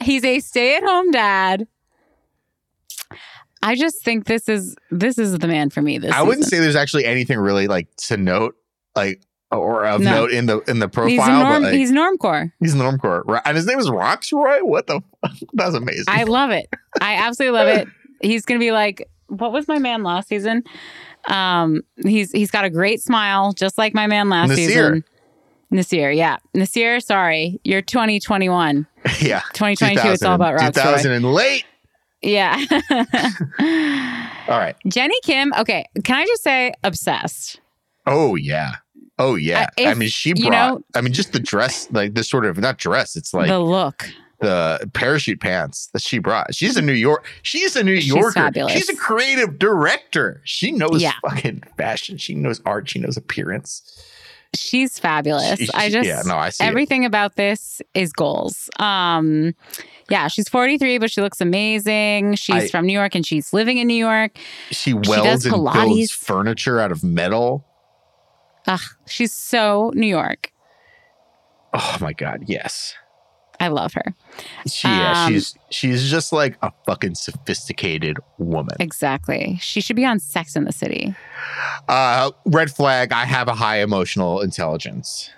S2: He's a stay-at-home dad. I just think this is this is the man for me. This
S1: i wouldn't say there's actually anything really like to note like or of
S2: No.
S1: note in the in the profile
S2: he's norm.
S1: like,
S2: he's normcore.
S1: he's normcore right? and his name is rocksroy what the fuck? that's amazing
S2: I love it. I absolutely love it. He's gonna be like, what was my man last season? Um, he's he's got a great smile, just like my man last
S1: Naseer.
S2: season. Naseer, yeah. Naseer, sorry. You're 2021.
S1: yeah
S2: 2022, it's all about Rocksroy.
S1: 2000 and late
S2: Yeah.
S1: all right
S2: Jenny Kim, okay. Can I just say obsessed?
S1: Oh yeah. Oh yeah.
S2: Uh, if,
S1: I mean, she
S2: you
S1: brought.
S2: know-
S1: I mean, just the dress, like this sort of not dress. It's like
S2: the look the,
S1: parachute pants that she brought. She's a New York. She's a New
S2: She's
S1: Yorker.
S2: fabulous.
S1: She's a creative director. She knows
S2: Yeah.
S1: fucking fashion. She knows art. She knows appearance.
S2: She's fabulous.
S1: She-
S2: I just
S1: yeah. No, I see. it.
S2: everything about this is goals. Um, yeah, she's 43, but she looks amazing. She's
S1: I-
S2: from New York and she's living in New York.
S1: She welds and builds furniture out of metal.
S2: Ugh, she's so New York.
S1: Oh my god. Yes.
S2: I love her.
S1: She. Yeah.
S2: Um,
S1: she's she's just like a fucking sophisticated woman.
S2: Exactly. She should be on Sex in the City.
S1: Uh, red flag. I have a high emotional intelligence.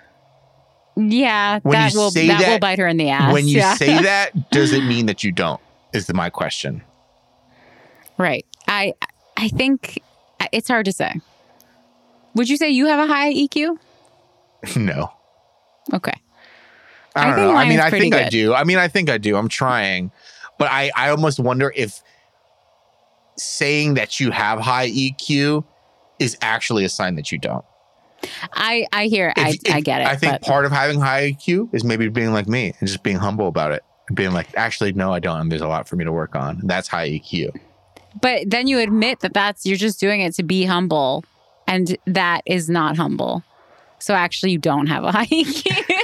S2: Yeah,
S1: When
S2: that will
S1: say
S2: that, will bite her in the ass.
S1: when you
S2: yeah.
S1: say that, does it mean that you don't? Is my question.
S2: right. I I think it's hard to say. Would you say you have a high EQ?
S1: no,
S2: Okay.
S1: I
S2: I
S1: don't
S2: think
S1: know. I mean, I think I do. I mean, I think I do. I'm trying, but I I almost wonder if saying that you have high EQ is actually a sign that you don't.
S2: I I hear I,
S1: If-
S2: I get it.
S1: I think
S2: but
S1: part of having high IQ is maybe being like me and just being humble about it. And being like, actually, no, I don't. And there's a lot for me to work on. That's high EQ.
S2: but then you admit that that's you're just doing it to be humble, and that is not humble. So actually, you don't have a high EQ.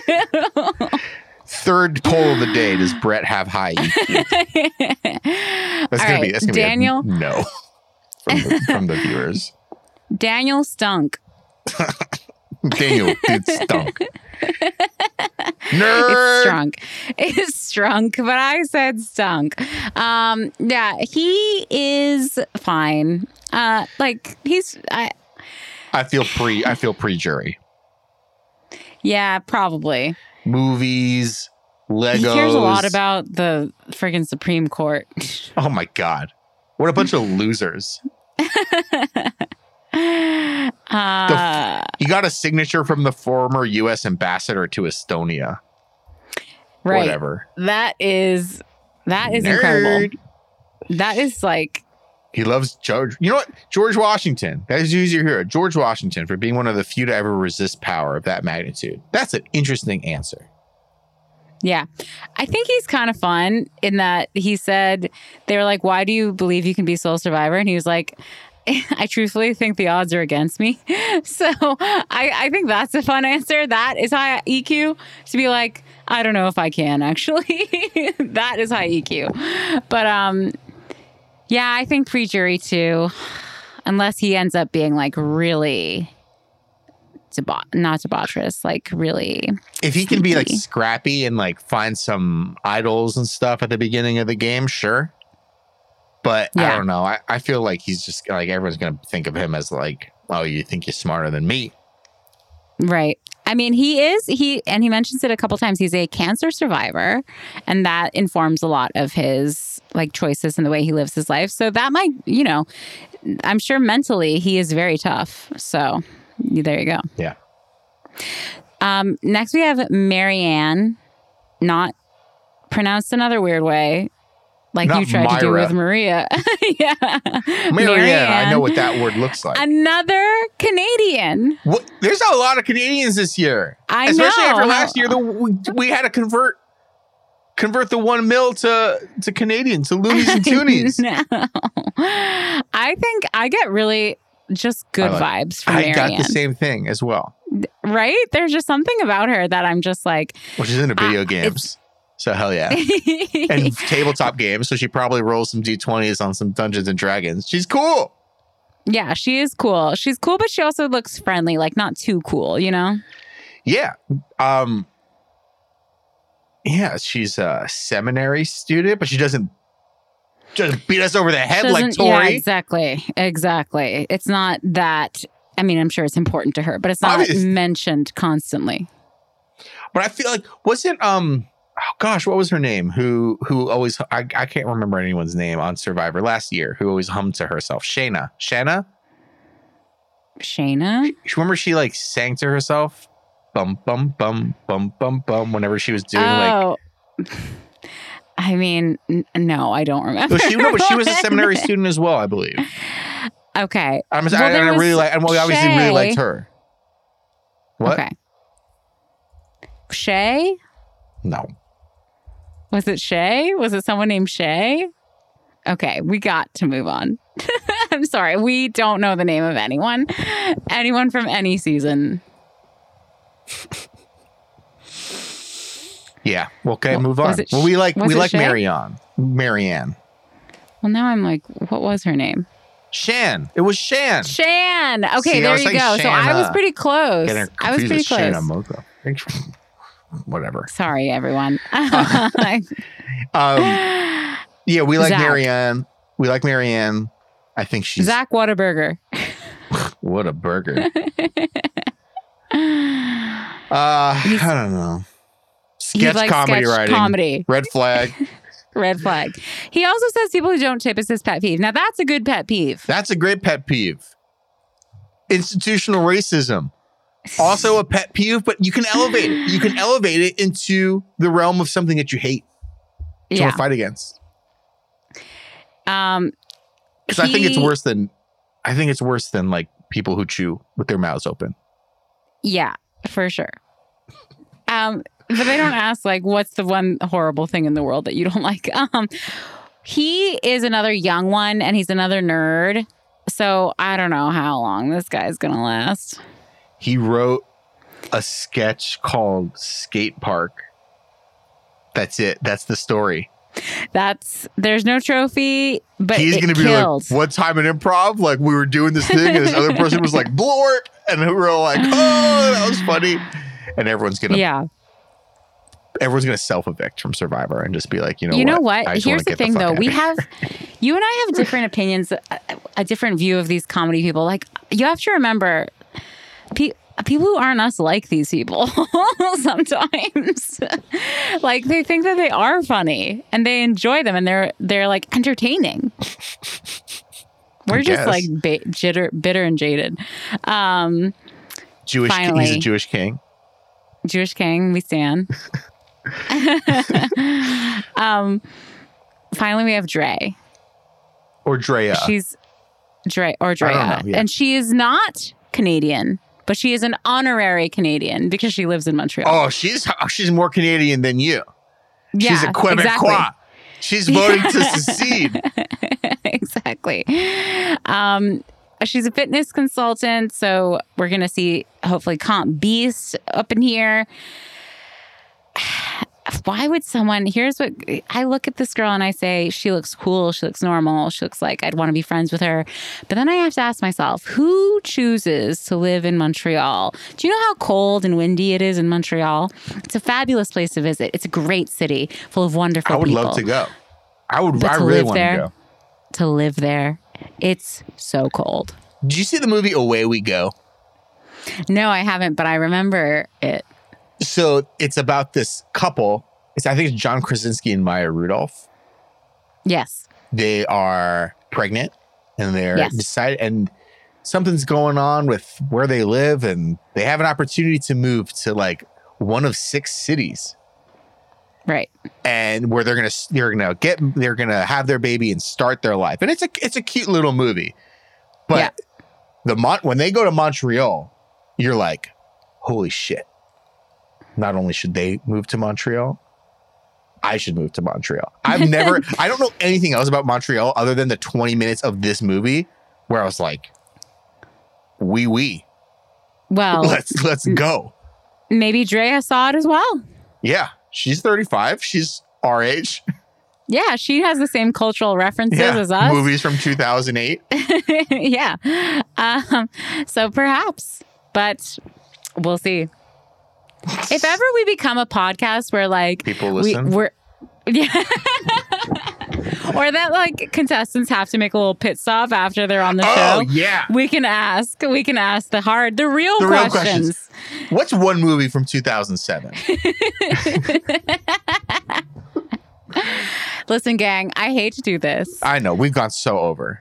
S1: Third poll of the day: Does Brett have high EQ? That's
S2: All
S1: gonna be
S2: right,
S1: that's gonna
S2: Daniel.
S1: be a no from the, from the viewers.
S2: Daniel stunk.
S1: Daniel, dude, stunk.
S2: It's
S1: Nerd.
S2: strunk. It's strunk, but I said stunk. Um, yeah, he is fine. Uh, like he's, I,
S1: I feel pre. I feel pre jury.
S2: Yeah, probably.
S1: Movies, Legos.
S2: He cares a lot about the friggin' Supreme Court.
S1: Oh my god, what a bunch of losers!
S2: Uh,
S1: He got a signature from the former U.S. ambassador to Estonia.
S2: right.
S1: Whatever.
S2: That is that is
S1: Nerd.
S2: incredible. That is like
S1: He loves George. You know what? George Washington. That is who's your hero. George Washington for being one of the few to ever resist power of that magnitude. That's an interesting answer.
S2: Yeah. I think he's kind of fun in that he said, they were like, why do you believe you can be sole survivor? And he was like, I truthfully think the odds are against me. So I, I think that's a fun answer. That is high EQ to be like, I don't know if I can actually. that is high EQ. But um yeah, I think pre jury too. Unless he ends up being like really deba- not debaucherous, like really
S1: If he can be like scrappy and like find some idols and stuff at the beginning of the game, sure. But I don't know. I, I feel like he's just like everyone's gonna think of him as like, oh, you think you're smarter than me.
S2: Right. I mean, he is, he, and he mentions it a couple times. He's a cancer survivor, and that informs a lot of his like choices and the way he lives his life. So that might, you know, I'm sure mentally he is very tough. So there you go.
S1: Yeah.
S2: Um, next, we have Maryanne, not pronounced another weird way, like
S1: Not
S2: you tried to do with Maria. yeah.
S1: Maryanne, I know what that word looks like.
S2: Another Canadian.
S1: What, there's a lot of Canadians this year,
S2: I
S1: especially
S2: know.
S1: after last year. The, we, we had to convert convert the one mil to to Canadian to loonies and toonies.
S2: No. I think I get really just good
S1: like-
S2: vibes from
S1: I
S2: Maryanne.
S1: got the same thing as well,
S2: right? There's just something about her that I'm just like,
S1: which is in the video games. So hell yeah. and tabletop games. So she probably rolls some d20s on some Dungeons and Dragons. She's cool.
S2: yeah, she is cool. She's cool, but she also looks friendly, like not too cool, you know?
S1: Yeah. Um Yeah, she's a seminary student, but she doesn't just beat us over the head like
S2: Doesn't- yeah,
S1: Tori.
S2: exactly. Exactly. It's not that. I mean, I'm sure it's important to her, but it's not mentioned constantly.
S1: But I feel like wasn't um oh gosh, what was her name? Who who always I, I can't remember anyone's name on Survivor last year who always hummed to herself. Shayna. Shanna?
S2: Shayna?
S1: You remember she like sang to herself? Bum bum bum bum bum bum whenever she was doing like
S2: oh. I mean, n- no, I don't remember.
S1: But she, no, but she was a seminary student as well, I believe.
S2: Okay.
S1: I'm,
S2: Well,
S1: I, and I really like, and well, we obviously really liked her. What?
S2: Okay. Shay?
S1: No.
S2: Was it Shay? Was it someone named Shay? Okay, we got to move on. I'm sorry. We don't know the name of anyone. Anyone from any season.
S1: Yeah. Okay,
S2: Well,
S1: move on.
S2: it
S1: well, we like we like
S2: Shay?
S1: Maryanne. Maryanne.
S2: Well, now I'm like, what was her name?
S1: Shan. It was Shan.
S2: Shan. Okay,
S1: See,
S2: there you go. So I was pretty close. I was pretty close.
S1: Moco. Whatever.
S2: Sorry, everyone.
S1: Um, yeah, we like
S2: Zach.
S1: Maryanne. We like Maryanne. I think she's
S2: Zach Whataburger.
S1: what a burger. Uh, I don't know. Sketch
S2: likes
S1: comedy
S2: sketch
S1: writing.
S2: comedy.
S1: Red flag.
S2: Red flag. He also says people who don't tip is his pet peeve. Now that's a good pet peeve.
S1: That's a great pet peeve. Institutional racism. Also a pet peeve, but you can elevate it. You can elevate it into the realm of something that you hate to
S2: Yeah.
S1: fight against.
S2: Um,
S1: Because I think it's worse than I think it's worse than like people who chew with their mouths open.
S2: yeah, for sure. Um, but they don't ask like, what's the one horrible thing in the world that you don't like? Um, he is another young one, and he's another nerd. So I don't know how long this guy's gonna last.
S1: He wrote a sketch called Skate Park. That's it. That's the story.
S2: That's there's no trophy, but
S1: He's gonna be
S2: killed.
S1: like, one time in improv, like we were doing this thing, and this other person was like, blork, and we were all like, oh, that was funny. And everyone's gonna
S2: yeah.
S1: everyone's gonna self evict from Survivor and just be like, you know,
S2: you know
S1: what?
S2: what?
S1: I just
S2: Here's the thing,
S1: fuck
S2: though. We have, you and I have different opinions, a, a different view of these comedy people. Like, you have to remember, pe- people who aren't us like these people sometimes. like, they think that they are funny and they enjoy them and they're they're like entertaining. We're just
S1: guess.
S2: like ba- jitter, bitter and jaded. Um,
S1: Jewish. He's a. Jewish king.
S2: Jewish king, we stand. um, finally, we have Dre.
S1: Or Drea.
S2: She's Dre or Drea,
S1: yeah.
S2: and she is not Canadian, but she is an honorary Canadian because she lives in Montreal.
S1: oh, she's she's more Canadian than you.
S2: yeah,
S1: she's a Quebecois.
S2: exactly.
S1: She's voting to secede.
S2: exactly. Um, she's a fitness consultant. So we're going to see hopefully Comp Beast up in here. Why would someone, here's what I look at this girl and I say, she looks cool. She looks normal. She looks like I'd want to be friends with her. But then I have to ask myself, who chooses to live in Montreal? Do you know how cold and windy it is in Montreal? It's a fabulous place to visit. It's a great city full of wonderful
S1: I would
S2: people
S1: love to go. I would.
S2: But
S1: I
S2: to
S1: really want to
S2: there?
S1: go.
S2: to live there. It's so cold.
S1: Did you see the movie Away We Go?
S2: No, I haven't, but I remember it.
S1: So it's about this couple. It's I think it's John Krasinski and Maya Rudolph.
S2: Yes.
S1: They are pregnant and they're
S2: Yes.
S1: decided and something's going on with where they live and they have an opportunity to move to like one of six cities
S2: Right.
S1: and where they're gonna they're gonna get they're gonna have their baby and start their life and it's a it's a cute little movie but
S2: Yeah.
S1: the Mon- when they go to montreal you're like holy shit not only should they move to montreal i should move to montreal i've never i don't know anything else about montreal other than the 20 minutes of this movie where i was like wee wee
S2: Well,
S1: let's let's go
S2: maybe Drea saw it as well.
S1: yeah she's 35 she's our age
S2: Yeah, she has the same cultural references as us.
S1: movies from 2008
S2: yeah. Um, so perhaps, but we'll see. If ever we become a podcast where like
S1: People
S2: we,
S1: listen?
S2: we're yeah. or that like contestants have to make a little pit stop after they're on the
S1: Oh
S2: show.
S1: yeah.
S2: We can ask. We can ask the hard, the real
S1: The real
S2: questions.
S1: questions. What's one movie from 2007?
S2: Listen, gang, I hate to do this.
S1: I know we've gone so over.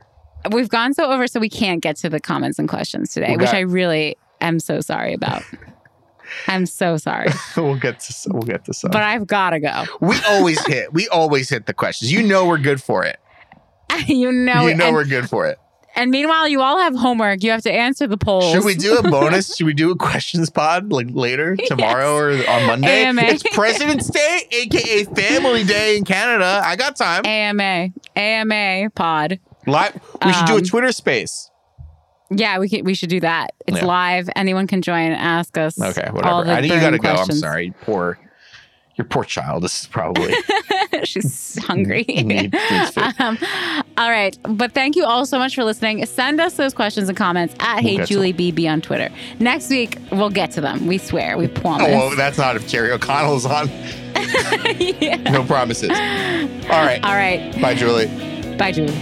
S2: We've gone so over, so we can't get to the comments and questions today,
S1: We
S2: which I really am so sorry about. I'm so sorry,
S1: we'll get to we'll get to some.
S2: but I've got to go.
S1: we always hit. We always hit the questions. You know we're good for it.
S2: you know,
S1: you know
S2: and,
S1: we're good for it.
S2: and meanwhile, you all have homework. You have to answer the polls.
S1: Should we do a bonus? Should we do a questions pod like later tomorrow or on Monday?
S2: AMA.
S1: It's President's Day, aka Family Day in Canada. I got time.
S2: AMA, AMA pod.
S1: Live. We should do a
S2: Um,
S1: Twitter space.
S2: Yeah, we can, we should do that. It's
S1: Yeah.
S2: live. Anyone can join and ask us.
S1: Okay, whatever. I think you gotta go. I'm sorry. Poor, your poor child. This is probably
S2: She's hungry.
S1: Need-
S2: um, all right. But thank you all so much for listening. Send us those questions and comments at
S1: We'll
S2: Hey Julie BB on Twitter. Next week, we'll get to them. We swear. We promise.
S1: Oh, well, that's not if Jerry O'Connell's on.
S2: yeah.
S1: No promises. All right.
S2: All right.
S1: Bye, Julie.
S2: Bye, Julie.